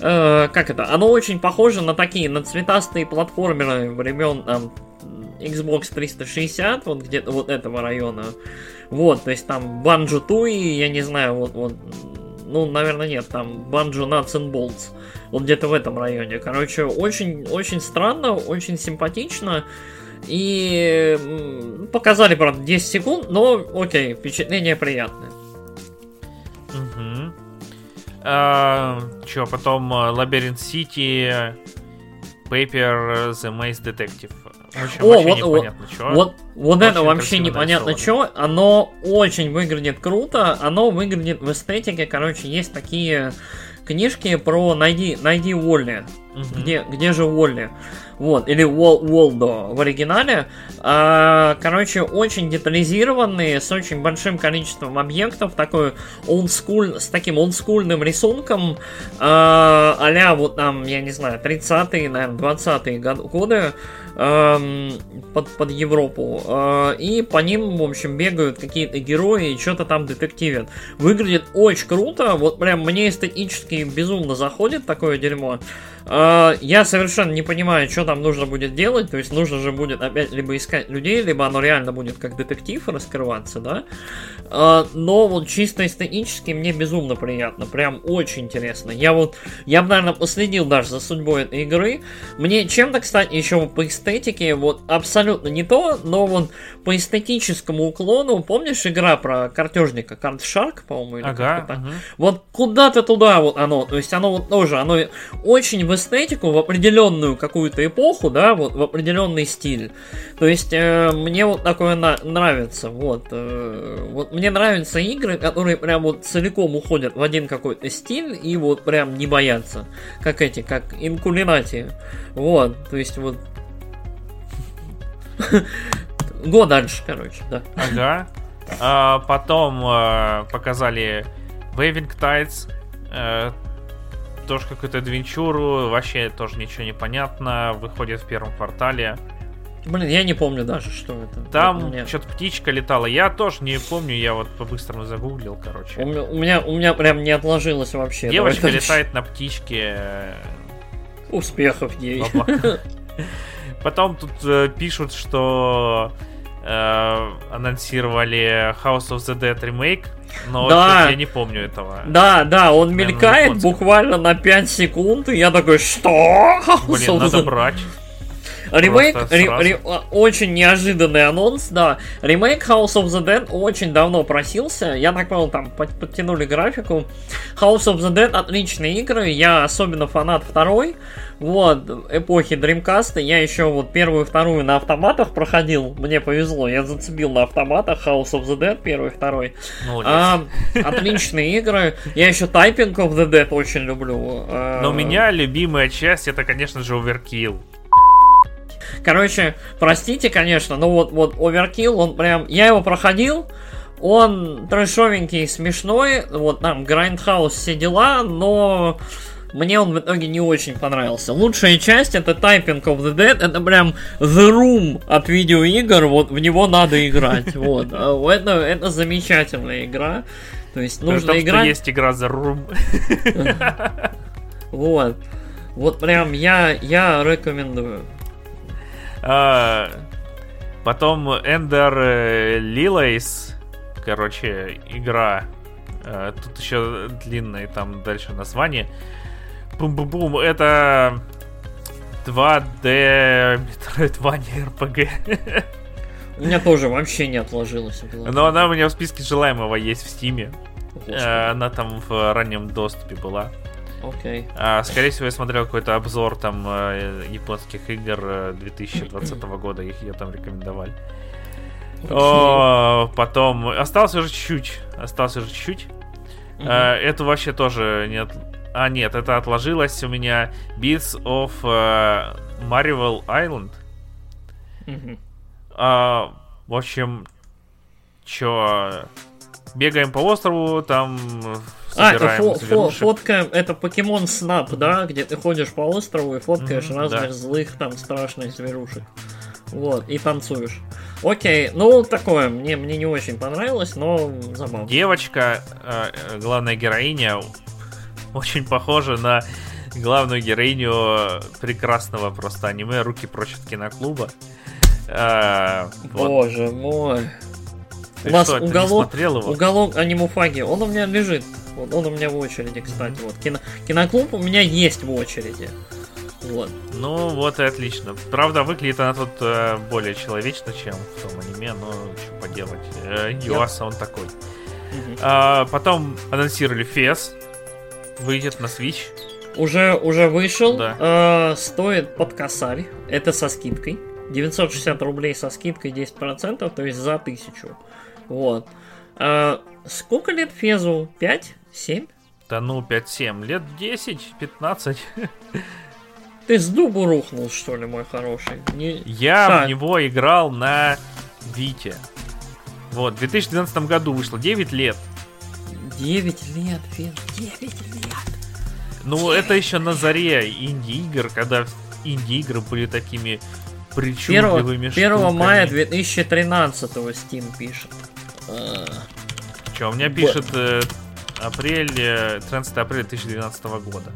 э, как это? Оно очень похоже на такие, на цветастые платформеры времен там, Xbox 360, вот где-то вот этого района. Вот, то есть там Банджо Туи, я не знаю, вот, вот ну, наверное, нет, там Banjo Nuts and Bolts. Вот где-то в этом районе. Короче, очень, очень странно, очень симпатично. И показали, правда, 10 секунд, но окей, впечатление приятное. Угу. А, Че, потом Лабиринт Сити, Paper The Maze Detective. Общем, О, вот, непонятно, вот, вот, это вообще непонятно что. Оно очень выглядит круто, оно выглядит в эстетике, короче, есть такие книжки про найди, найди Уолли. Угу. Где, где же Уолли? Вот, или Уол, Уолдо в оригинале. А, короче, очень детализированные, с очень большим количеством объектов, такой олдскуль, с таким олдскульным рисунком, а, а вот там, я не знаю, 30-е, наверное, 20-е годы под, под Европу. Э, и по ним, в общем, бегают какие-то герои и что-то там детективят. Выглядит очень круто. Вот прям мне эстетически безумно заходит такое дерьмо. Э, я совершенно не понимаю, что там нужно будет делать. То есть нужно же будет опять либо искать людей, либо оно реально будет как детектив раскрываться, да. Э, но вот чисто эстетически мне безумно приятно. Прям очень интересно. Я вот, я бы, наверное, последил даже за судьбой этой игры. Мне чем-то, кстати, еще по эстетике вот абсолютно не то, но вот по эстетическому уклону, помнишь игра про картежника, Карт Шарк, по-моему, или ага, как-то? Угу. Вот куда-то туда вот оно, то есть оно вот тоже, оно очень в эстетику, в определенную какую-то эпоху, да, вот в определенный стиль. То есть э, мне вот такое на- нравится, вот. Э, вот мне нравятся игры, которые прям вот целиком уходят в один какой-то стиль и вот прям не боятся. Как эти, как Инкулинати. Вот, то есть вот Го дальше, короче, да. Ага. А, потом а, показали Waving Tides. А, тоже какую-то адвенчуру. Вообще тоже ничего не понятно. Выходит в первом квартале. Блин, я не помню даже, что это. Там меня... что-то птичка летала. Я тоже не помню, я вот по-быстрому загуглил, короче. У меня, у меня, у меня прям не отложилось вообще. Девочка Давай летает на птичке. Успехов ей. Потом тут э, пишут, что э, анонсировали House of the Dead ремейк, но да. я не помню этого. Да, да, он мелькает буквально на 5 секунд, и я такой, что? Блин, надо брать. Ремейк, ре, ре, очень неожиданный анонс, да. Ремейк House of the Dead очень давно просился. Я так понял, там под, подтянули графику. House of the Dead отличные игры. Я особенно фанат второй. Вот, эпохи Dreamcast. Я еще вот первую и вторую на автоматах проходил. Мне повезло. Я зацепил на автоматах House of the Dead первый и второй. А, отличные игры. Я еще Typing of the Dead очень люблю. А, Но у меня любимая часть это, конечно же, Overkill. Короче, простите, конечно, но вот, вот Overkill, он прям... Я его проходил, он трэшовенький, смешной, вот там Grindhouse все дела, но мне он в итоге не очень понравился. Лучшая часть это Typing of the Dead, это прям The Room от видеоигр, вот в него надо играть. Вот. А это, это замечательная игра. То есть нужно Потому играть... Есть игра The Room. Вот. Вот прям я, я рекомендую. А, потом Эндер Лилейс, короче, игра. А, тут еще длинное там дальше название. Бум-бум-бум, это 2D Metroidvania RPG. У меня тоже вообще не отложилось. Но она у меня в списке желаемого есть в Стиме. Э, она там в раннем доступе была. Окей. Okay. А, скорее всего, я смотрел какой-то обзор там э, японских игр 2020 года, их ее там рекомендовали. О, потом осталось уже чуть-чуть, осталось уже чуть-чуть. Mm-hmm. А, это вообще тоже нет. А нет, это отложилось у меня Beats of uh, Marvel Island. Mm-hmm. А, в общем, чё, бегаем по острову, там а, это фо- фо- фотка, это покемон Снап, да, где ты ходишь по острову и фоткаешь mm-hmm, разных да. злых там страшных зверушек. Вот, и танцуешь. Окей, ну такое, мне, мне не очень понравилось, но забавно. Девочка, э, главная героиня, очень похожа на главную героиню прекрасного просто аниме «Руки прочь от киноклуба». Э, Боже вот. мой. У нас что, уголок, уголок анимуфаги, он у меня лежит. Вот он у меня в очереди, кстати. Вот кино, киноклуб у меня есть в очереди. Вот. Ну, вот и отлично. Правда, выглядит она тут э, более человечно, чем в том аниме, но что поделать. Э, Юаса он такой. Угу. А, потом анонсировали Фес. Выйдет на Switch. Уже, уже вышел. Да. Э, стоит под косарь. Это со скидкой. 960 рублей со скидкой 10%, то есть за 1000. Вот. А, сколько лет Фезу? 5? 7? Да ну, 5-7. Лет 10-15. Ты с дубу рухнул, что ли, мой хороший? Не... Я а. в него играл на Вите. Вот, в 2012 году вышло 9 лет. 9 лет, Фез, 9 лет. Ну, 9 это еще на заре инди-игр, когда инди-игры были такими причудливыми 1, 1 мая 2013 Steam пишет. Че, у меня пишет э, апрель, 13 апреля 2012 года.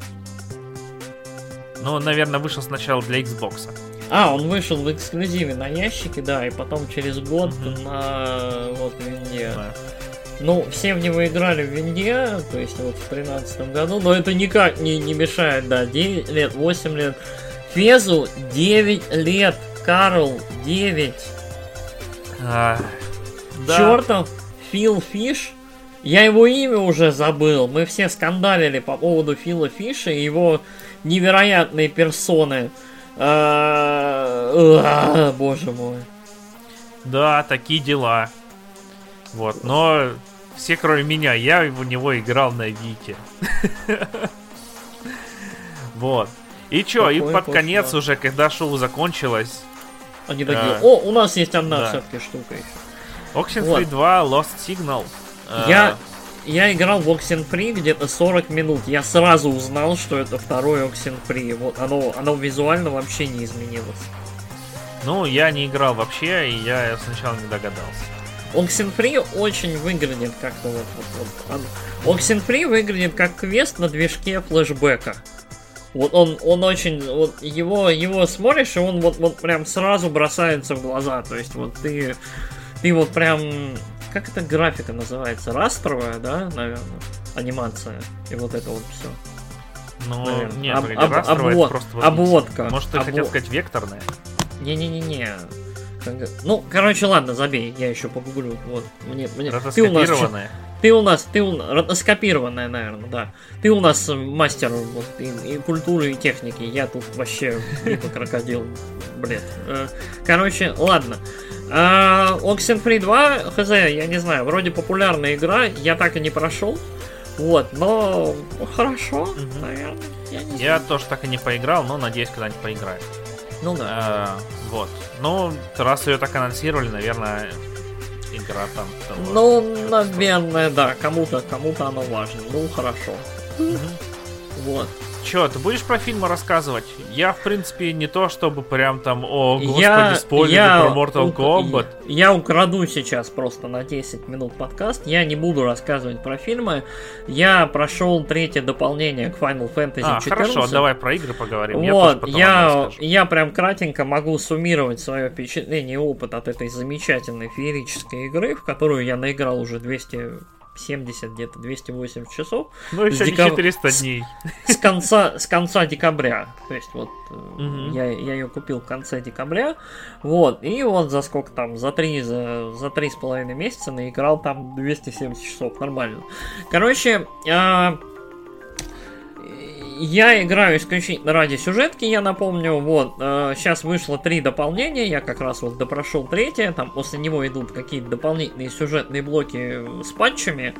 Ну, наверное, вышел сначала для Xbox. А, он вышел в эксклюзиве на ящике, да, и потом через год mm-hmm. на вот винде. Да. Ну, все в него играли в винде, то есть вот в 2013 году, но это никак не, не мешает, да, 9 лет, 8 лет. Фезу 9 лет, Карл 9. А, да. Чертов Фил Фиш. Я его имя уже забыл. Мы все скандалили по поводу Фила Фиша и его невероятные персоны. А, боже мой. Да, такие дела. Вот, но все кроме меня, я в него играл на Вите. Вот. И чё, и под конец уже, когда шоу закончилось... Они такие, э, о, у нас есть одна все-таки штука еще. Oxenfree вот. 2 Lost Signal. Я, э, я играл в Oxenfree где-то 40 минут. Я сразу узнал, что это второй Oxenfree. Вот оно, оно визуально вообще не изменилось. Ну, я не играл вообще, и я сначала не догадался. Oxenfree очень выглядит как-то вот, вот, вот. Oxenfree выглядит как квест на движке флешбека. Вот он, он очень, вот его, его смотришь, и он вот, вот прям сразу бросается в глаза. То есть вот ты ты вот прям... Как эта графика называется? Растровая, да, наверное? Анимация. И вот это вот все. Ну, наверное. нет, об, об, обвод, просто вот обводка. Может, ты обвод... хотел сказать векторная? Не-не-не-не. Ну, короче, ладно, забей, я еще погуглю. Вот, мне, мне... Ты у нас, ты у нас, ты у нас, ротоскопированная, наверное, да. Ты у нас мастер вот, и, и культуры, и техники. Я тут вообще типа крокодил, блин. Э, короче, ладно. А, Oxenfree 2, хз, я не знаю, вроде популярная игра, я так и не прошел. Вот, но хорошо, угу. наверное. Я, не я тоже так и не поиграл, но надеюсь, когда-нибудь поиграю. Ну да. А, вот. Ну, раз ее так анонсировали, наверное, игра там. Того, ну, наверное, да. Кому-то, кому-то оно важно. Ну, хорошо. Угу. Вот. Чё, ты будешь про фильмы рассказывать? Я, в принципе, не то чтобы прям там, о, господи, я, спойлеры я про Mortal Kombat. Я украду сейчас просто на 10 минут подкаст. Я не буду рассказывать про фильмы. Я прошел третье дополнение к Final Fantasy а, 14. хорошо, давай про игры поговорим. Вот, я, я, я прям кратенько могу суммировать свое впечатление и опыт от этой замечательной феерической игры, в которую я наиграл уже 200 70, где-то 280 часов. Ну, еще не декаб... 400 дней. С, с, конца, с конца декабря. То есть, вот, угу. я, я ее купил в конце декабря. Вот, и вот за сколько там, за три, за, за три с половиной месяца наиграл там 270 часов. Нормально. Короче, а, я играю исключительно ради сюжетки, я напомню. Вот, э, сейчас вышло три дополнения, я как раз вот допрошел третье, там после него идут какие-то дополнительные сюжетные блоки с патчами.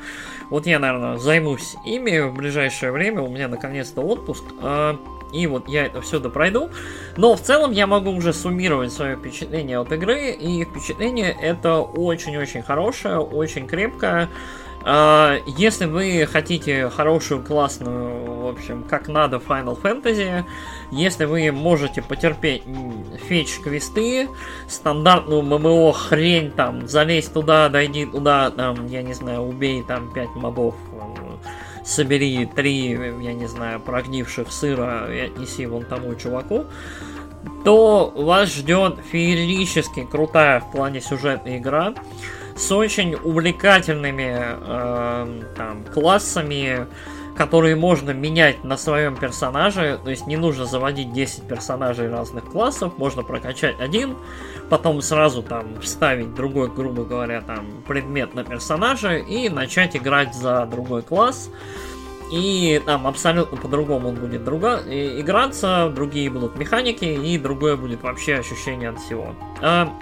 Вот я, наверное, займусь ими в ближайшее время, у меня наконец-то отпуск. Э, и вот я это все допройду. Но в целом я могу уже суммировать свое впечатление от игры. И впечатление это очень-очень хорошее, очень крепкое. А, если вы хотите хорошую, классную, в общем, как надо Final Fantasy, если вы можете потерпеть фетч-квесты, стандартную ММО хрень, там, залезь туда, дойди туда, там, я не знаю, убей там 5 мобов, собери 3, я не знаю, прогнивших сыра и отнеси вон тому чуваку, то вас ждет феерически крутая в плане сюжетная игра с очень увлекательными э, там, классами, которые можно менять на своем персонаже. То есть не нужно заводить 10 персонажей разных классов, можно прокачать один, потом сразу там вставить другой, грубо говоря, там предмет на персонажа и начать играть за другой класс. И там абсолютно по-другому он будет друга играться, другие будут механики, и другое будет вообще ощущение от всего. А,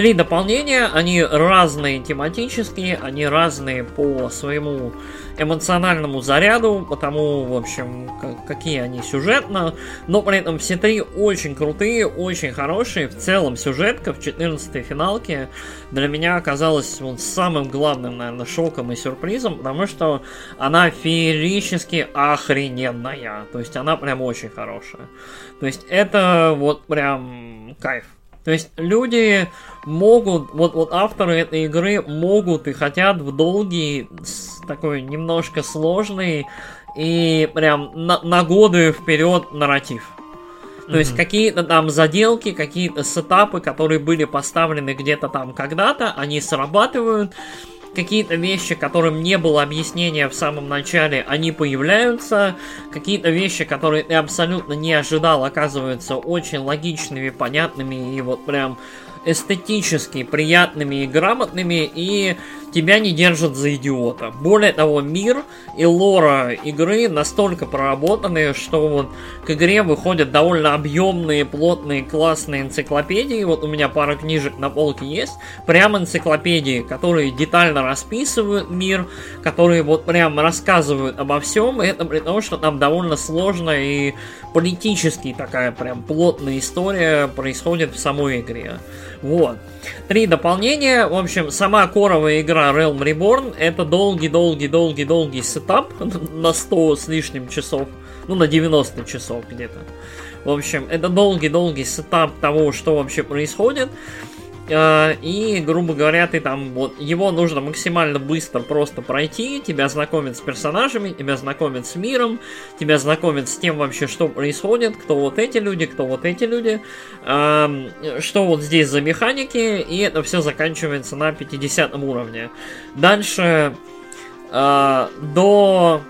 Три дополнения, они разные тематические, они разные по своему эмоциональному заряду, потому, в общем, какие они сюжетно, но при этом все три очень крутые, очень хорошие. В целом сюжетка в 14 финалке для меня оказалась вот самым главным, наверное, шоком и сюрпризом, потому что она феерически охрененная. То есть она прям очень хорошая. То есть это вот прям кайф. То есть люди могут, вот, вот авторы этой игры могут и хотят в долгий, такой немножко сложный и прям на, на годы вперед нарратив. То mm-hmm. есть какие-то там заделки, какие-то сетапы, которые были поставлены где-то там когда-то, они срабатывают, какие-то вещи, которым не было объяснения в самом начале, они появляются, какие-то вещи, которые ты абсолютно не ожидал, оказываются очень логичными, понятными и вот прям эстетически приятными и грамотными, и тебя не держат за идиота. Более того, мир и лора игры настолько проработаны, что вот к игре выходят довольно объемные, плотные, классные энциклопедии. Вот у меня пара книжек на полке есть. Прям энциклопедии, которые детально расписывают мир, которые вот прям рассказывают обо всем. Это при том, что там довольно сложно и политически такая прям плотная история происходит в самой игре. Вот. Три дополнения. В общем, сама core овая игра Realm Reborn это долгий-долгий-долгий-долгий setup на 100 с лишним часов. Ну, на 90 часов где-то. В общем, это долгий-долгий setup того, что вообще происходит. Э, и, грубо говоря, ты там вот его нужно максимально быстро просто пройти, тебя знакомят с персонажами, тебя знакомят с миром, тебя знакомят с тем вообще, что происходит, кто вот эти люди, кто вот эти люди, эм, что вот здесь за механики, и это все заканчивается на 50 уровне. Дальше э, до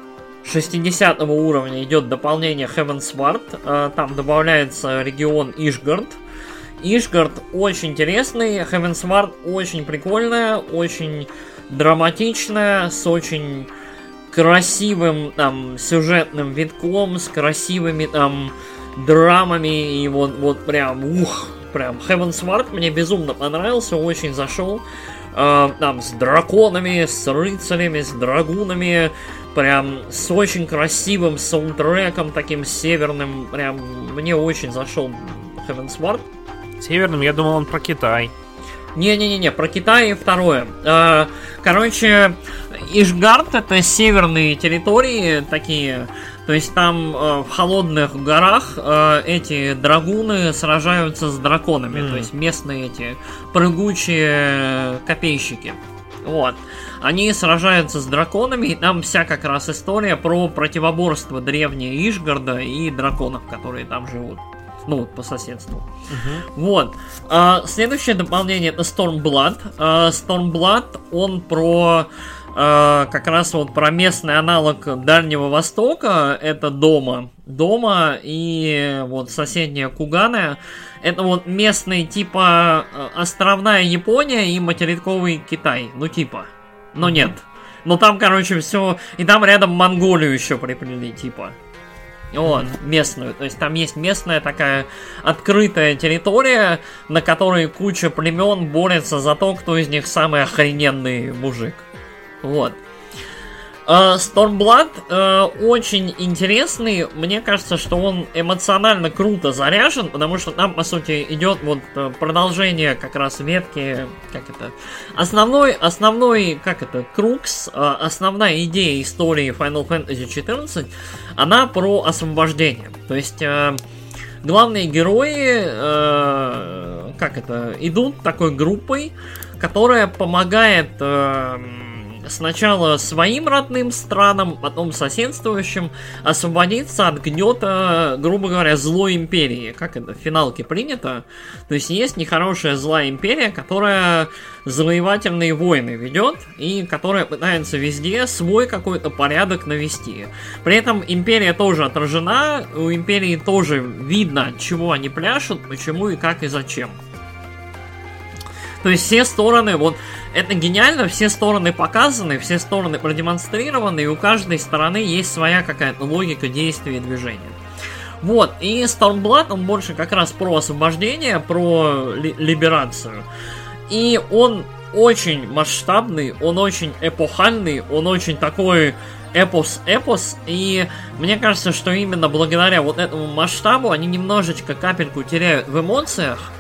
60 уровня идет дополнение Heaven's Ward, э, там добавляется регион Ишгард, Ишгард очень интересный, Heavensward очень прикольная, очень драматичная, с очень красивым там сюжетным витком, с красивыми там драмами и вот, вот прям, ух, прям Heavensward мне безумно понравился, очень зашел. Э, там с драконами, с рыцарями, с драгунами, прям с очень красивым саундтреком, таким северным, прям мне очень зашел Heavensward. Северным, я думал, он про Китай. Не-не-не, про Китай второе. А, короче, Ишгард это северные территории, такие То есть там э, в холодных горах э, эти драгуны сражаются с драконами, mm. то есть местные эти прыгучие копейщики. Вот. Они сражаются с драконами, и там вся как раз история про противоборство древней Ишгарда и драконов, которые там живут. Ну, вот, по соседству. Угу. Вот. А, следующее дополнение это Stormblood. А, Stormblood, он про а, как раз вот про местный аналог Дальнего Востока. Это Дома. Дома и вот соседняя Кугана. Это вот местный типа островная Япония и материковый Китай. Ну, типа. Но нет. Но там, короче, все... И там рядом Монголию еще приплели, типа. Вот, местную. То есть там есть местная такая открытая территория, на которой куча племен борется за то, кто из них самый охрененный мужик. Вот. Uh, Stormblood uh, очень интересный. Мне кажется, что он эмоционально круто заряжен, потому что там, по сути, идет вот uh, продолжение как раз ветки, как это, основной, основной, как это, крукс, основная идея истории Final Fantasy XIV, она про освобождение. То есть главные герои, как это, идут такой группой, которая помогает сначала своим родным странам, потом соседствующим, освободиться от гнета, грубо говоря, злой империи. Как это в финалке принято? То есть есть нехорошая злая империя, которая завоевательные войны ведет и которая пытается везде свой какой-то порядок навести. При этом империя тоже отражена, у империи тоже видно, чего они пляшут, почему и как и зачем. То есть все стороны, вот это гениально, все стороны показаны, все стороны продемонстрированы, и у каждой стороны есть своя какая-то логика действия и движения. Вот, и Stormblood, он больше как раз про освобождение, про ли- либерацию. И он очень масштабный, он очень эпохальный, он очень такой эпос-эпос, и мне кажется, что именно благодаря вот этому масштабу они немножечко капельку теряют в эмоциях,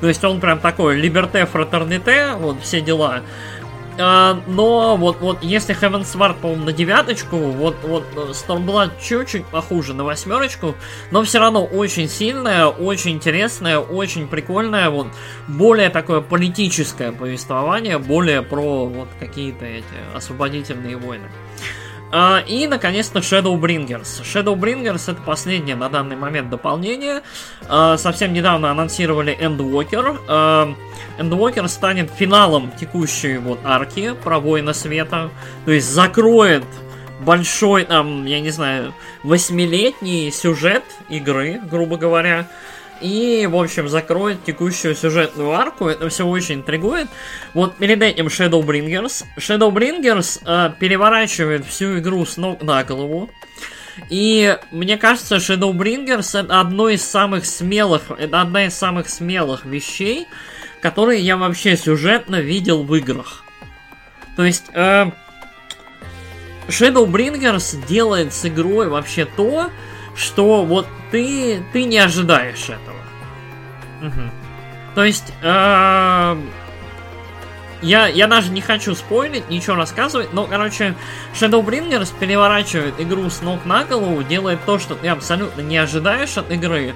то есть он прям такой либерте, фратерните, вот все дела. А, но вот, вот если Heaven Sword, по-моему, на девяточку, вот, вот Stormblood чуть-чуть похуже на восьмерочку, но все равно очень сильная, очень интересная, очень прикольная, вот более такое политическое повествование, более про вот какие-то эти освободительные войны. Uh, и, наконец-то, Shadowbringers. Shadowbringers это последнее на данный момент дополнение. Uh, совсем недавно анонсировали Endwalker. Uh, Endwalker станет финалом текущей вот арки про Воина Света. То есть закроет большой, там, я не знаю, восьмилетний сюжет игры, грубо говоря и, в общем, закроет текущую сюжетную арку. Это все очень интригует. Вот перед этим Shadowbringers. Shadowbringers э, переворачивает всю игру с ног на голову. И мне кажется, Shadowbringers это одно из самых смелых, это одна из самых смелых вещей, которые я вообще сюжетно видел в играх. То есть, э, Shadowbringers делает с игрой вообще то, что вот ты, ты не ожидаешь этого. Угу. То есть, э, я, я даже не хочу спойлить, ничего рассказывать, но, короче, Shadowbringers переворачивает игру с ног на голову, делает то, что ты абсолютно не ожидаешь от игры,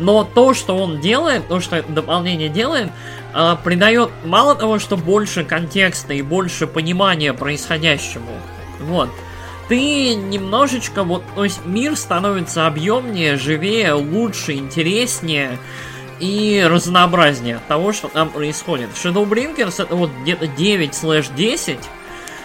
но то, что он делает, то, что это дополнение делает, э, придает мало того, что больше контекста и больше понимания происходящему. Вот ты немножечко вот, то есть мир становится объемнее, живее, лучше, интереснее и разнообразнее того, что там происходит. Shadowbringers это вот где-то 9/10,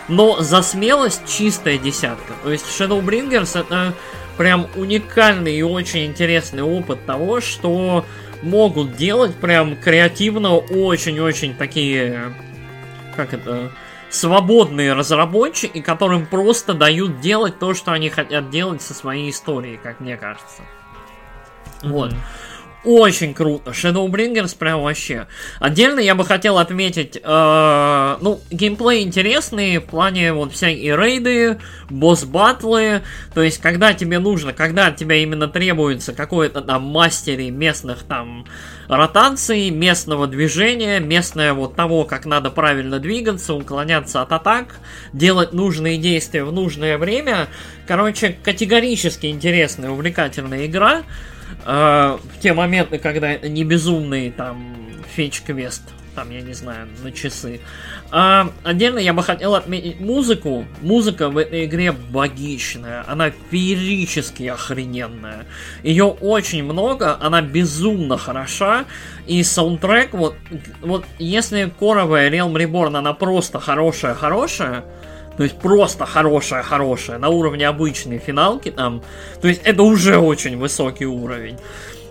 но за смелость чистая десятка. То есть Shadowbringers это прям уникальный и очень интересный опыт того, что могут делать прям креативно очень-очень такие, как это, свободные разработчики, которым просто дают делать то, что они хотят делать со своей историей, как мне кажется. Mm-hmm. Вот. Очень круто. Shadowbringers прям вообще. Отдельно я бы хотел отметить, э, ну, геймплей интересный в плане вот всякие рейды, босс-батлы. То есть, когда тебе нужно, когда от тебя именно требуется какой-то там мастере местных там ротаций, местного движения, местное вот того, как надо правильно двигаться, уклоняться от атак, делать нужные действия в нужное время. Короче, категорически интересная, увлекательная игра. Э, в те моменты, когда это не безумный там фетч-квест, там, я не знаю, на часы. А, отдельно я бы хотел отметить музыку. Музыка в этой игре богичная. Она феерически охрененная. Ее очень много, она безумно хороша. И саундтрек, вот, вот если коровая Realm Reborn, она просто хорошая-хорошая, то есть просто хорошая-хорошая, на уровне обычной финалки там, то есть это уже очень высокий уровень,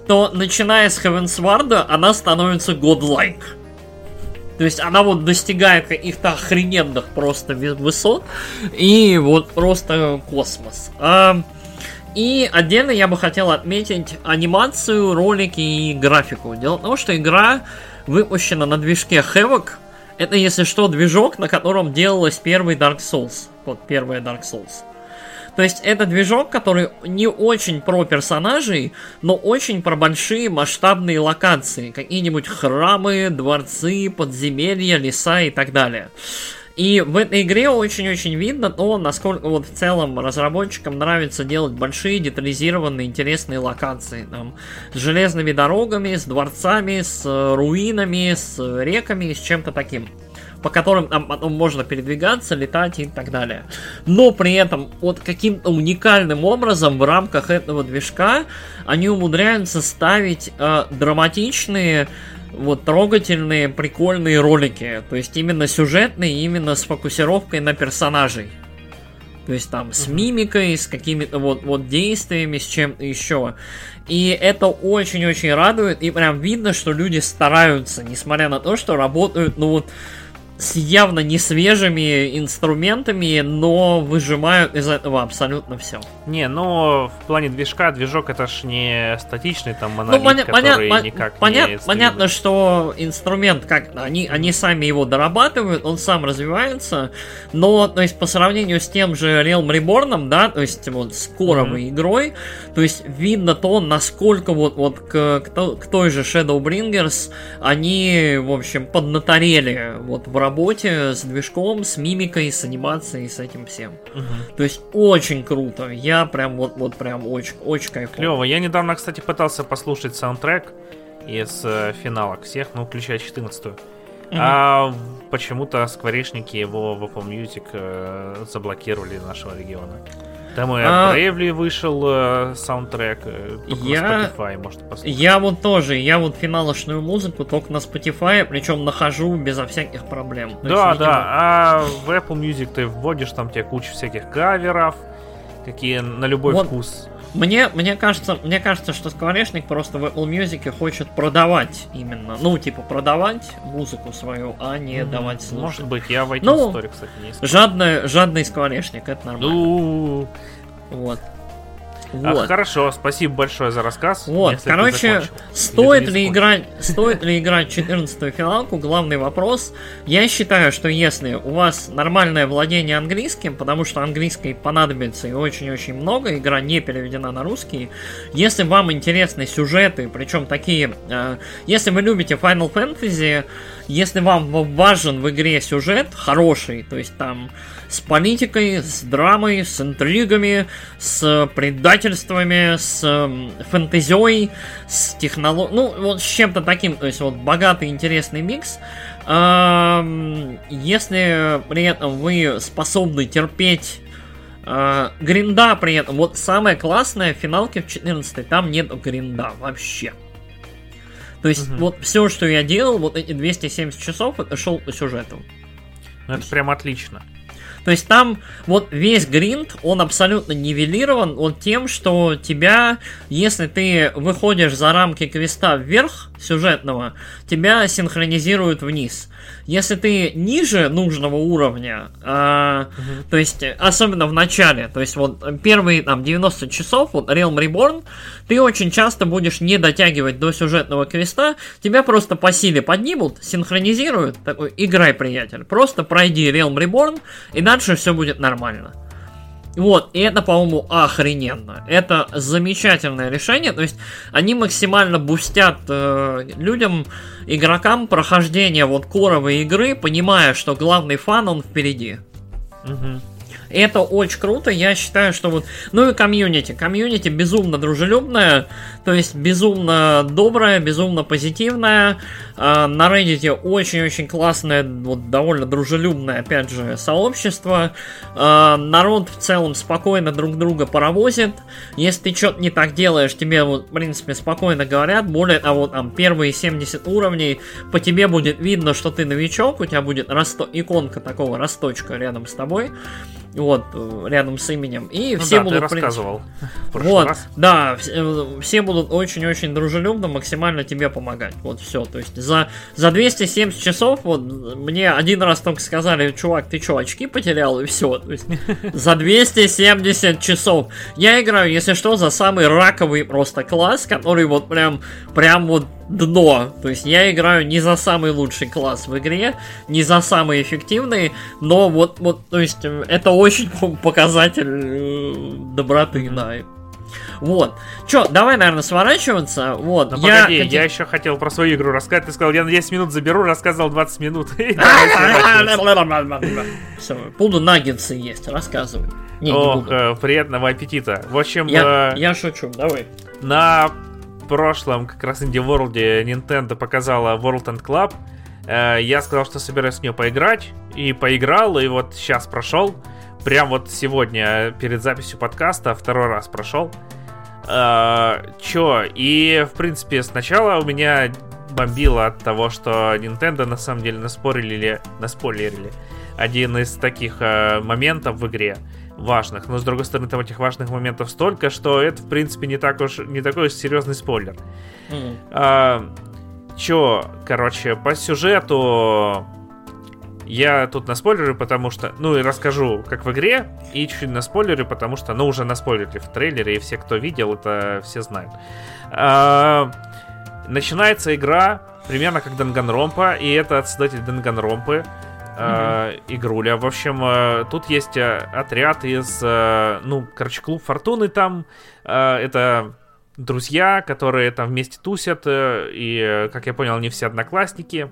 то начиная с Heavensward она становится godlike. То есть она вот достигает каких-то охрененных просто высот. И вот просто космос. А, и отдельно я бы хотел отметить анимацию, ролики и графику. Дело в том, что игра выпущена на движке Havoc, это, если что, движок, на котором делалась первый Dark Souls. Вот первая Dark Souls. То есть это движок, который не очень про персонажей, но очень про большие масштабные локации. Какие-нибудь храмы, дворцы, подземелья, леса и так далее. И в этой игре очень-очень видно то, насколько вот в целом разработчикам нравится делать большие, детализированные, интересные локации. Там, с железными дорогами, с дворцами, с руинами, с реками, с чем-то таким по которым там потом можно передвигаться, летать и так далее. Но при этом вот каким-то уникальным образом в рамках этого движка они умудряются ставить э, драматичные вот трогательные, прикольные ролики. То есть именно сюжетные, именно с фокусировкой на персонажей. То есть там с мимикой, с какими-то вот, вот действиями, с чем-то еще. И это очень-очень радует, и прям видно, что люди стараются, несмотря на то, что работают, ну вот, с явно не свежими инструментами, но выжимают из этого абсолютно все. Не, ну в плане движка, движок это ж не статичный там ну, монолит, ну, поня- который поня- никак понят- не Понятно, что инструмент, как они, они сами его дорабатывают, он сам развивается, но, то есть, по сравнению с тем же Realm Reborn, да, то есть, вот, с коровой mm-hmm. игрой, то есть, видно то, насколько вот, вот к, к, к той же Shadowbringers они, в общем, поднаторели вот в работе с движком, с мимикой, с анимацией, с этим всем. Угу. То есть очень круто. Я прям вот, вот прям очень, очень кайфово. Клево. Я недавно, кстати, пытался послушать саундтрек из э, финалок всех, ну, включая 14-ю. Mm-hmm. А почему-то скворечники его в Apple Music э, заблокировали нашего региона. Там и а... Bravely вышел э, саундтрек, э, только я... на Spotify можно послушать. Я вот тоже, я вот финалочную музыку только на Spotify, причем нахожу безо всяких проблем. Да, да, а в Apple Music ты вводишь там тебе кучу всяких каверов, какие на любой вот. вкус. Мне, мне кажется, мне кажется, что Скворечник просто в Apple Music хочет продавать именно, ну, типа, продавать музыку свою, а не mm-hmm. давать слушать. Может быть, я в iTunes ну, Store, кстати, не жадный, жадный Скворечник, это нормально. Ну, вот. Вот. А, хорошо, спасибо большое за рассказ. Вот, короче, стоит ли, играть, стоит ли играть 14 финалку, главный вопрос. Я считаю, что если у вас нормальное владение английским, потому что английский понадобится и очень-очень много, игра не переведена на русский, если вам интересны сюжеты, причем такие, э, если вы любите Final Fantasy, если вам важен в игре сюжет хороший, то есть там с политикой, с драмой, с интригами, с предательствами, с фэнтезией, с технологией, ну, вот с чем-то таким, то есть вот богатый, интересный микс. Если при этом вы способны терпеть Uh, гринда при этом. Вот самое классное в финалке в 14 там нет гринда вообще. То есть, угу. вот все, что я делал, вот эти 270 часов, это шел по сюжету. Ну, это прям отлично. То есть там вот весь гринд, он абсолютно нивелирован он тем, что тебя, если ты выходишь за рамки квеста вверх, сюжетного, тебя синхронизируют вниз. Если ты ниже нужного уровня, э, угу. то есть, особенно в начале, то есть, вот первые там 90 часов, вот Realm Reborn, ты очень часто будешь не дотягивать до сюжетного квеста, тебя просто по силе поднимут, синхронизируют, такой, играй, приятель, просто пройди Realm Reborn, и дальше все будет нормально. Вот, и это, по-моему, охрененно. Это замечательное решение. То есть они максимально boost ят э, людям, игрокам прохождение вот core овой игры, понимая, что главный fun он впереди. Угу. Это очень круто, я считаю, что вот... Ну и комьюнити. Комьюнити безумно дружелюбное, то есть безумно доброе, безумно позитивное. А, на Reddit очень-очень классное, вот довольно дружелюбное, опять же, сообщество. А, народ в целом спокойно друг друга паровозит. Если ты что-то не так делаешь, тебе, вот, в принципе, спокойно говорят. Более того, там, первые 70 уровней по тебе будет видно, что ты новичок, у тебя будет расто... иконка такого росточка рядом с тобой вот, рядом с именем. И ну все да, будут... Ты рассказывал. Вот, раз. да, все, все будут очень-очень дружелюбно максимально тебе помогать. Вот все. То есть за, за 270 часов, вот мне один раз только сказали, чувак, ты что, очки потерял? И все. То есть за 270 часов. Я играю, если что, за самый раковый просто класс, который вот прям, прям вот дно. То есть я играю не за самый лучший класс в игре, не за самый эффективный, но вот, вот то есть это очень показатель э, доброты, да. Вот. Чё, давай, наверное, сворачиваться. Вот. Но ну, я, погоди, хотел... я еще хотел про свою игру рассказать. Ты сказал, я на 10 минут заберу, рассказал 20 минут. Все, буду наггетсы есть, рассказывай. Не, Ох, не приятного аппетита. В общем... Я, э, я шучу, давай. На прошлом как раз Indie World Nintendo показала World and Club. Э, я сказал, что собираюсь с нее поиграть. И поиграл, и вот сейчас прошел. Прям вот сегодня перед записью подкаста второй раз прошел. Э, чё, и в принципе сначала у меня бомбило от того, что Nintendo на самом деле наспорили, наспойлерили один из таких э, моментов в игре важных. Но с другой стороны, там этих важных моментов столько, что это, в принципе, не, так уж, не такой уж серьезный спойлер. Mm. А, чё, короче, по сюжету я тут на спойлеры, потому что... Ну и расскажу, как в игре, и чуть-чуть на спойлеры, потому что, ну, уже на спойлере в трейлере, и все, кто видел, это все знают. А, начинается игра примерно как Данганромпа, и это от создателя Данганромпы э, игруля. В общем, э, тут есть э, отряд из, э, ну, короче, клуб Фортуны там. Это друзья, которые там вместе тусят, и, как я понял, они все одноклассники.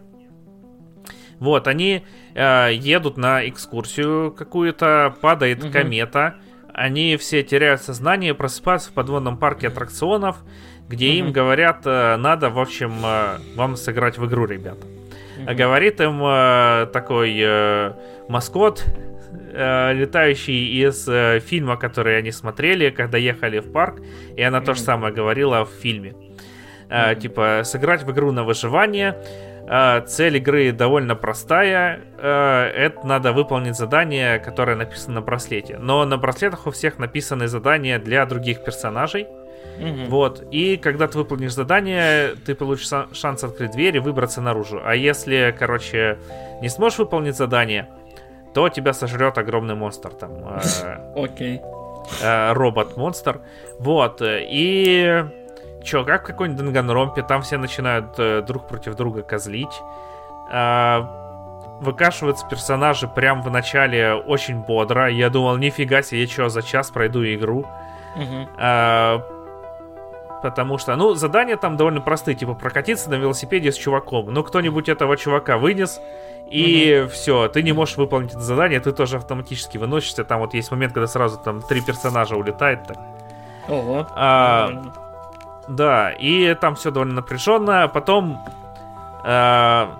Вот, они э, едут на экскурсию какую-то, падает угу. комета, они все теряют сознание, просыпаются в подводном парке аттракционов, где угу. им говорят, э, надо, в общем, э, вам сыграть в игру, ребята. Mm-hmm. Говорит им э, такой э, маскот, э, летающий из э, фильма, который они смотрели, когда ехали в парк, и она mm-hmm. то же самое говорила в фильме. Э, mm-hmm. Типа, сыграть в игру на выживание. Э, цель игры довольно простая. Э, это надо выполнить задание, которое написано на браслете. Но на браслетах у всех написаны задания для других персонажей. Угу. Вот. И когда ты выполнишь задание, ты получишь шанс открыть дверь и выбраться наружу. А если, короче, не сможешь выполнить задание, то тебя сожрет огромный монстр там. Э, Окей. Э, робот-монстр. Вот. И... Чё, как в какой-нибудь Данганромпе, там все начинают э, друг против друга козлить. Выкашиваются персонажи прям в начале очень бодро. Я думал, нифига себе, я что, за час пройду игру. Угу потому что, ну, задания там довольно простые, типа прокатиться на велосипеде с чуваком. Ну, кто-нибудь этого чувака вынес, и угу. все, ты не можешь выполнить это задание, ты тоже автоматически выносишься. Там вот есть момент, когда сразу там три персонажа улетает. Так. Ого. А, да, и там все довольно напряженно. Потом, а,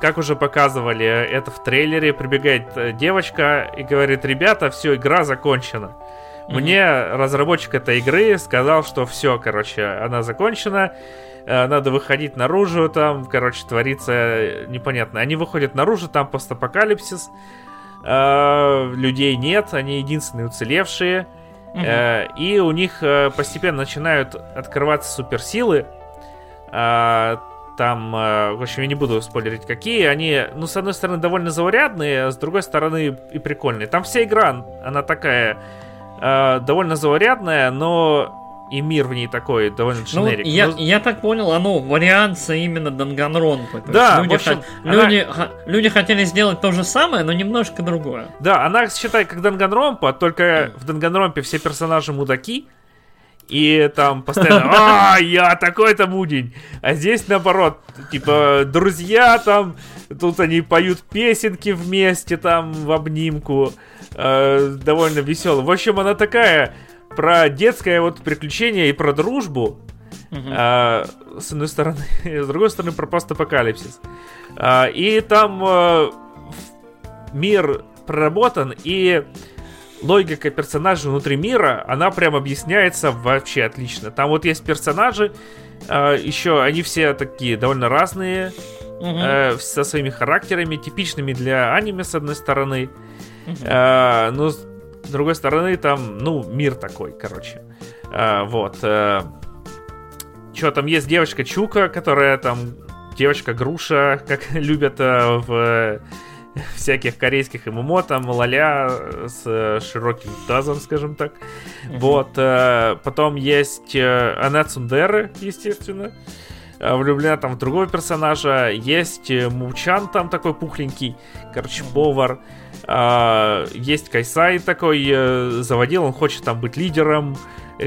как уже показывали это в трейлере, прибегает э, девочка и говорит: Ребята, все, игра закончена. Мне разработчик этой игры сказал, что все, короче, она закончена. Э, надо выходить наружу, там, короче, творится непонятно. Они выходят наружу, там постапокалипсис. Э, людей нет, они единственные уцелевшие. Угу. И у них постепенно начинают открываться суперсилы. Там, э, в общем, я не буду спойлерить, какие. Они, ну, с одной стороны, довольно заурядные, а с другой стороны, и прикольные. Там вся игра, она такая э, довольно заурядная, но и мир в ней такой довольно дженерик. Ну, я, но... я так понял, оно варианция именно Данганронпы. Да, люди, общем, х... она... люди, х... люди хотели сделать то же самое, но немножко другое. Да, она считай как Данганронпа, только в Данганронпе все персонажи мудаки, и там постоянно, а, я такой-то мудень. А здесь наоборот, типа, друзья там, тут они поют песенки вместе там в обнимку. Э, довольно весело. В общем, она такая про детское вот приключение и про дружбу. Uh-huh. А, с одной стороны, с другой стороны, про постапокалипсис. А, и там а, мир проработан, и логика персонажей внутри мира, она прям объясняется вообще отлично. Там вот есть персонажи, э, еще они все такие довольно разные, угу. э, со своими характерами, типичными для аниме, с одной стороны. Э, но с другой стороны, там, ну, мир такой, короче. Э, вот. Э, что там есть девочка Чука, которая там девочка Груша, как любят в всяких корейских ММО, там, ладя с широким тазом, скажем так. Mm-hmm. Вот. Потом есть Анна Цундеры, естественно. Влюблена там в другого персонажа. Есть Мучан там такой пухленький, короче, повар. Есть Кайсай такой заводил, он хочет там быть лидером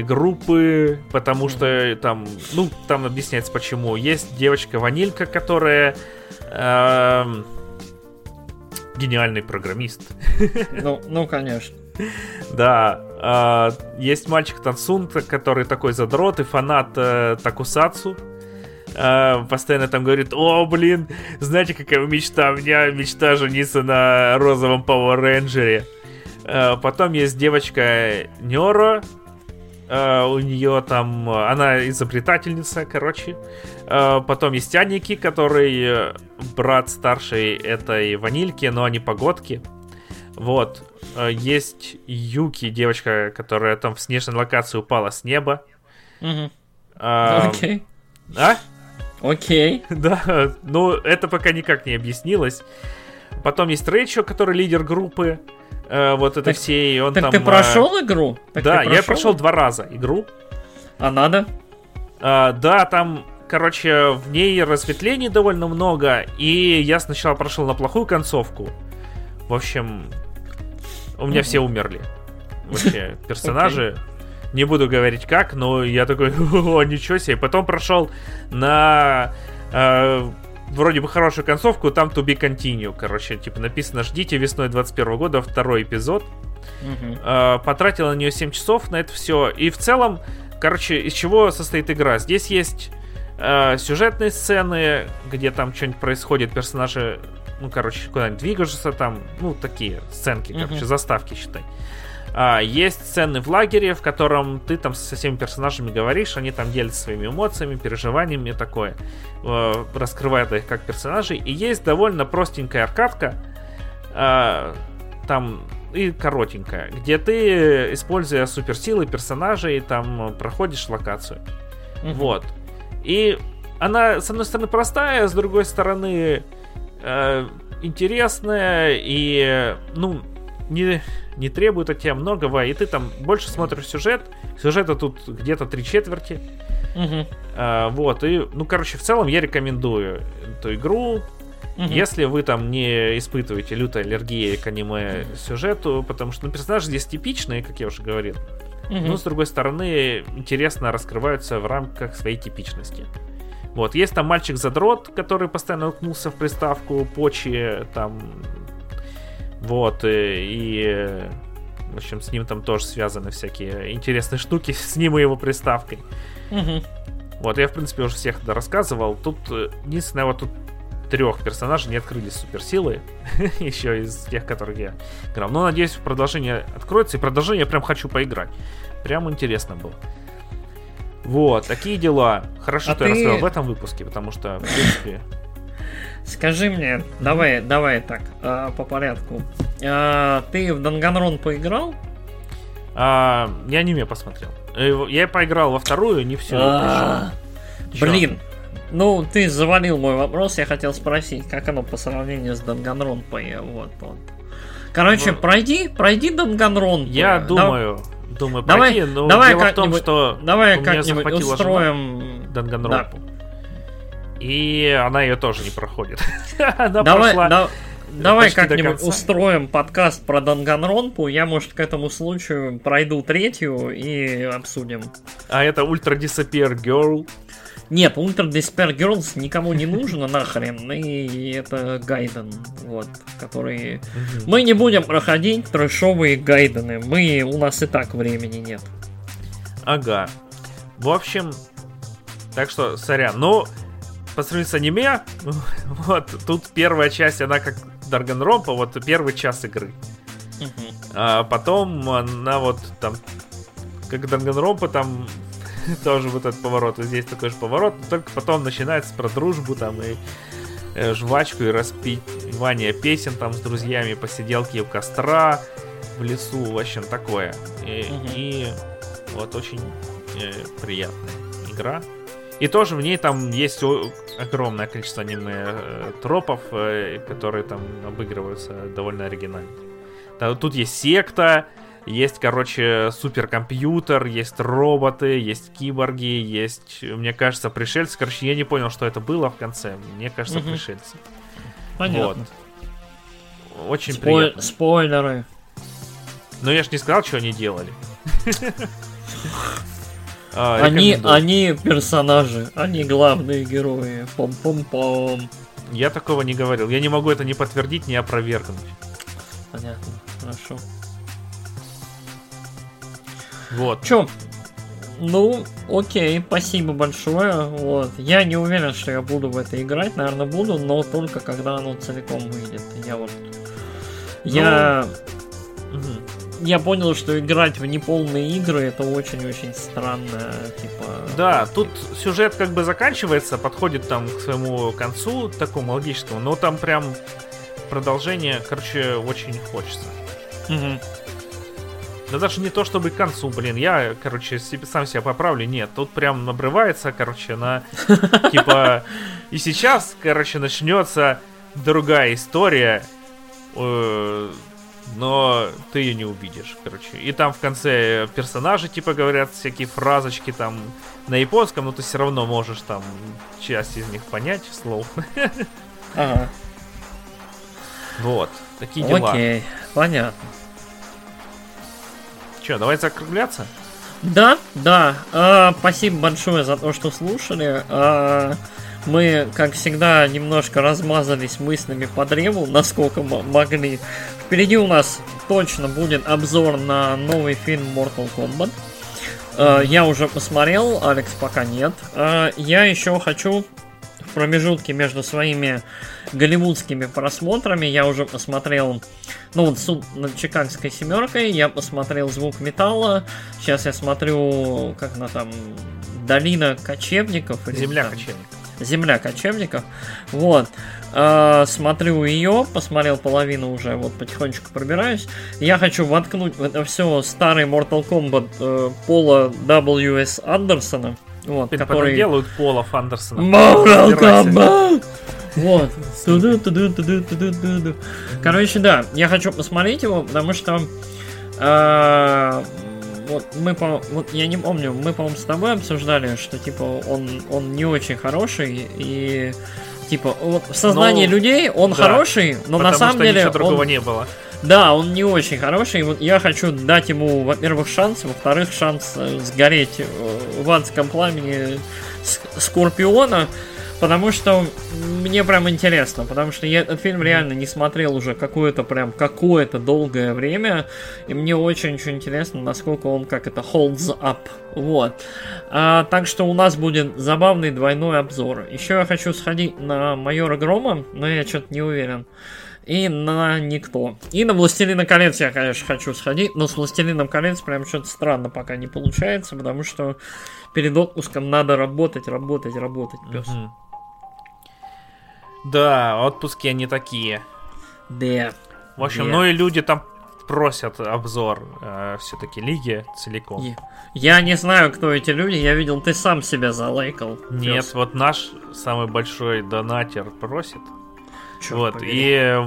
группы, потому что там, ну, там объясняется почему. Есть девочка Ванилька, которая э, гениальный программист. Ну, ну конечно. Да, э, есть мальчик Тансун, который такой задрот и фанат э, Такусацу. Э, постоянно там говорит, о, блин, знаете, какая мечта? У меня мечта жениться на розовом Power Ranger. Э, потом есть девочка Нёро, Uh, у нее там... Она изобретательница, короче. Uh, потом есть Аники, который брат старшей этой ванильки, но они погодки. Вот. Uh, есть Юки, девочка, которая там в снежной локации упала с неба. Окей. Okay. А? Окей. Okay. Да, ну это пока никак не объяснилось. Потом есть Рэйчо, который лидер группы э, вот это все, и он так там... ты прошел э, игру? Так да, прошел? я прошел два раза игру. А надо? Э, да, там, короче, в ней разветвлений довольно много, и я сначала прошел на плохую концовку. В общем, у меня все умерли. Вообще, персонажи... Не буду говорить как, но я такой, о, ничего себе. Потом прошел на э, вроде бы хорошую концовку, там to be continue, короче, типа написано «Ждите весной 21 года второй эпизод». Угу. Uh, потратил на нее 7 часов на это все. И в целом, короче, из чего состоит игра? Здесь есть uh, сюжетные сцены, где там что-нибудь происходит, персонажи, ну, короче, куда-нибудь двигаются там, ну, такие сценки, короче, uh заставки, считай. А, есть сцены в лагере, в котором ты там со всеми персонажами говоришь, они там делятся своими эмоциями, переживаниями и такое, э, раскрывают их как персонажей. И есть довольно простенькая аркадка, э, там и коротенькая, где ты, используя суперсилы персонажей, там проходишь локацию. Mm-hmm. Вот. И она, с одной стороны, простая, с другой стороны, э, интересная и, ну, не, не требует от тебя многого, и ты там больше смотришь сюжет. Сюжета тут где-то три четверти. Угу. А, вот, и, ну, короче, в целом я рекомендую эту игру. Угу. Если вы там не испытываете лютой аллергии к аниме сюжету, потому что ну, персонажи здесь типичные, как я уже говорил. Угу. Но, с другой стороны, интересно раскрываются в рамках своей типичности. Вот, есть там мальчик-задрот, который постоянно уткнулся в приставку, почи, там, вот, э, и, и в общем, с ним там тоже связаны всякие интересные штуки, с ним и его приставкой. Угу. Вот, я, в принципе, уже всех это рассказывал. Тут э, единственное, вот тут трех персонажей не открылись суперсилы. Еще из тех, которых я играл. Но надеюсь, продолжение откроется. И продолжение я прям хочу поиграть. Прям интересно было. Вот, такие дела. Хорошо, а что ты... я рассказал в этом выпуске, потому что, в принципе, Скажи мне, давай, давай так, э, по порядку. Э, ты в Данганрон поиграл? А, я аниме посмотрел. Э, я поиграл во вторую, не все. А, блин, Ну, ты завалил мой вопрос, я хотел спросить, как оно по сравнению с Данганронпой, вот, вот. Короче, ну, пройди, пройди Данганронпу. Я думаю, да, думаю, давай, пройти, но давай дело в том, что давай как-нибудь устроим Данганронпу. Да. И она ее тоже не проходит. она давай, прошла... Да, Давай как-нибудь устроим подкаст про Данганронпу. Я, может, к этому случаю пройду третью и обсудим. А это Ultra Despair Girls. Нет, Ultra Despair Girls никому не нужно нахрен, и это Гайден, вот, который... Мы не будем проходить трэшовые Гайдены, мы, у нас и так времени нет. Ага. В общем, так что, сорян, ну, по сравнению с аниме, вот, тут первая часть, она как Дарганромпа, вот первый час игры. А потом она вот там, как Данганромпа, там тоже вот этот поворот, и здесь такой же поворот, только потом начинается про дружбу там и э, жвачку и распивание песен там с друзьями, посиделки у костра в лесу, в общем, такое. И, угу. и вот очень э, приятная игра. И тоже в ней там есть огромное количество аниме э, тропов, э, которые там обыгрываются довольно оригинально. Тут есть секта, есть, короче, суперкомпьютер, есть роботы, есть киборги, есть, мне кажется, пришельцы. Короче, я не понял, что это было в конце. Мне кажется, угу. пришельцы. Понятно. Вот. Очень Спой- приятно. Спойлеры. Но я ж не сказал, что они делали. А, они, они персонажи, они главные герои. Пом-пом-пом. Я такого не говорил. Я не могу это не подтвердить, не опровергнуть. Понятно. Хорошо. Вот. Чё? Ну, окей, спасибо большое. Вот. Я не уверен, что я буду в это играть. Наверное, буду, но только когда оно целиком выйдет. Я вот. Ну... Я. Я понял, что играть в неполные игры это очень-очень странно, типа. Да, тут сюжет как бы заканчивается, подходит там к своему концу такому логическому, но там прям продолжение, короче, очень хочется. Угу. Да даже не то чтобы к концу, блин, я, короче, себе, сам себя поправлю, нет, тут прям обрывается, короче, на типа и сейчас, короче, начнется другая история. Но ты ее не увидишь, короче. И там в конце персонажи, типа, говорят всякие фразочки там на японском, но ты все равно можешь там часть из них понять слов. Ага. Вот, такие дела. Окей, понятно. Че, давай закругляться? Да, да. Э, спасибо большое за то, что слушали. Э, мы, как всегда, немножко размазались мыслями по древу, насколько могли. Впереди у нас точно будет обзор на новый фильм Mortal Kombat. Uh, я уже посмотрел, Алекс пока нет. Uh, я еще хочу в промежутке между своими голливудскими просмотрами, я уже посмотрел, ну вот суд над Чикагской семеркой, я посмотрел Звук металла, сейчас я смотрю, как на там, Долина кочевников. Земля там, кочевников. Земля кочевников. Вот. Э, смотрю ее, посмотрел половину уже, вот потихонечку пробираюсь. Я хочу воткнуть в это все старый Mortal Kombat э, Пола W.S. Андерсона. Вот, Ты который... делают Пола Андерсона. Mortal Kombat! Вот. Короче, да, я хочу посмотреть его, потому что э, вот мы по вот я не помню, мы, по-моему, с тобой обсуждали, что типа он, он не очень хороший, и типа вот в сознании ну, людей он да, хороший, но на самом что деле. Ничего другого он, не было. Да, он не очень хороший. Вот я хочу дать ему, во-первых, шанс, во-вторых, шанс э, сгореть э, в адском пламени Скорпиона. Потому что мне прям интересно, потому что я этот фильм реально не смотрел уже какое-то прям какое-то долгое время, и мне очень-очень интересно, насколько он как это holds up, вот. А, так что у нас будет забавный двойной обзор. Еще я хочу сходить на Майора Грома, но я что-то не уверен. И на Никто. И на Властелина колец я, конечно, хочу сходить, но с Властелином колец прям что-то странно пока не получается, потому что перед отпуском надо работать, работать, работать, пес. Угу. Да, отпуски они такие. Да. В общем, да. ну и люди там просят обзор э, все-таки лиги целиком. Я не знаю, кто эти люди, я видел, ты сам себя залайкал. Нет, Пес. вот наш самый большой донатер просит. Черт вот, побери. и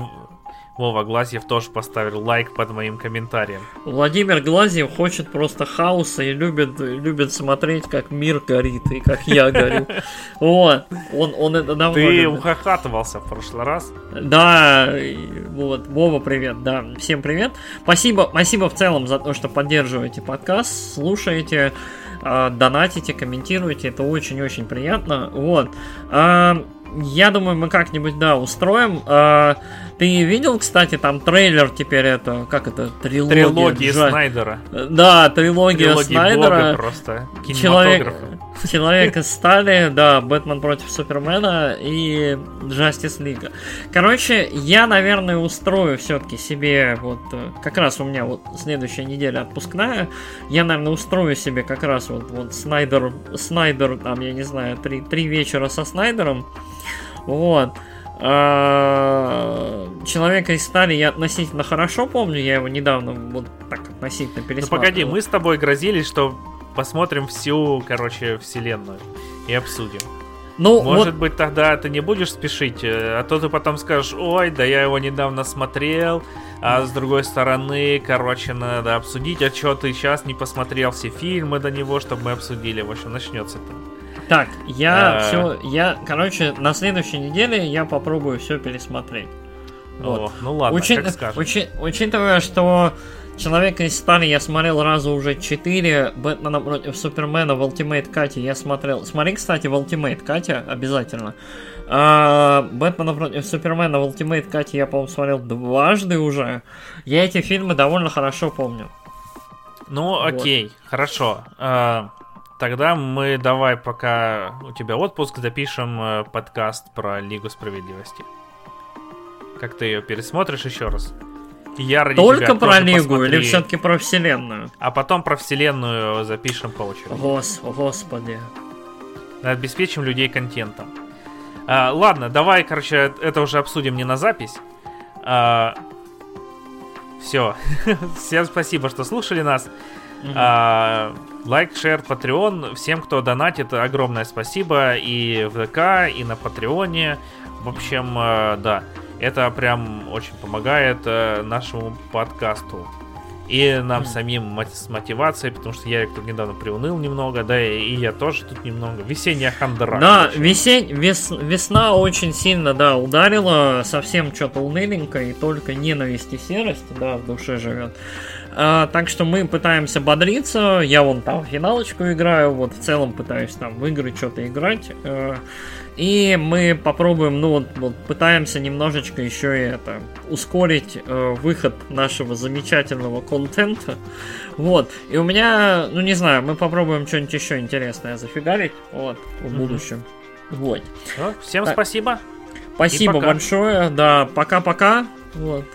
Вова Глазьев тоже поставил лайк под моим комментарием. Владимир Глазьев хочет просто хаоса и любит, любит смотреть, как мир горит и как я горю. Вот, он, он это давно Ты ухахатывался в прошлый раз. Да, вот, Вова, привет, да, всем привет. Спасибо, спасибо в целом за то, что поддерживаете подкаст, слушаете, а, донатите, комментируете, это очень-очень приятно. Вот. А, я думаю, мы как-нибудь, да, устроим. Ты видел, кстати, там трейлер теперь это, как это, трилогия? Трилогия Джа... Снайдера. Да, трилогия Трилогии Снайдера. Бога просто. Человек, Человек из стали, да, Бэтмен против Супермена и Justice League. Короче, я, наверное, устрою все-таки себе вот, э, как раз у меня вот следующая неделя отпускная, я, наверное, устрою себе как раз вот, вот Снайдер, Снайдер, там, я не знаю, три, три вечера со Снайдером, вот. А, Человека из стали я относительно хорошо помню, я его недавно вот так относительно пересмотрел. Ну погоди, мы с тобой грозились, что посмотрим всю, короче, вселенную и обсудим. Ну, Может вот... быть, тогда ты не будешь спешить, э, а то ты потом скажешь, ой, да я его недавно смотрел, а с другой стороны, короче, надо обсудить, а что ты сейчас не посмотрел все фильмы до него, чтобы мы обсудили. В общем, начнется там. Так, я все, я, короче, на следующей неделе я попробую все пересмотреть. Вот. О, ну ладно, Учи... как скажешь. Учи... Учитывая, что Человека из стали я смотрел раза уже 4. Бэтмена против Супермена в Ultimate Кате я смотрел. Смотри, кстати, в Ultimate Катя обязательно. А, Бэтмена против Супермена в Ultimate Кате я, по-моему, смотрел дважды уже. Я эти фильмы довольно хорошо помню. Ну, окей, вот. хорошо. А, Тогда мы давай, пока у тебя отпуск, запишем э, подкаст про Лигу Справедливости. Как ты ее пересмотришь еще раз? Я ради Только про Лигу посмотри. или все-таки про Вселенную? А потом про Вселенную запишем по очереди. Гос, господи. Обеспечим людей контентом. А, ладно, давай, короче, это уже обсудим не на запись. А, все. Всем спасибо, что слушали нас. А, лайк, шер, Patreon. Всем, кто донатит, огромное спасибо. И в ВК, и на Патреоне. В общем, э, да, это прям очень помогает э, нашему подкасту. И нам mm. самим с мотивацией, потому что Ярик тут недавно приуныл немного, да, и я тоже тут немного. Весенняя хандра. Да, весень, вес, весна очень сильно, да, ударила, совсем что-то уныленько, и только ненависть и серость, да, в душе живет. А, так что мы пытаемся бодриться. Я вон там финалочку играю, вот в целом пытаюсь там в игры что-то играть. Э, и мы попробуем, ну вот, вот пытаемся немножечко еще и это ускорить э, выход нашего замечательного контента. Вот. И у меня, ну не знаю, мы попробуем что-нибудь еще интересное зафигарить. Вот, в будущем. Mm-hmm. Вот. всем так. спасибо. Спасибо большое. Да, пока-пока. Вот.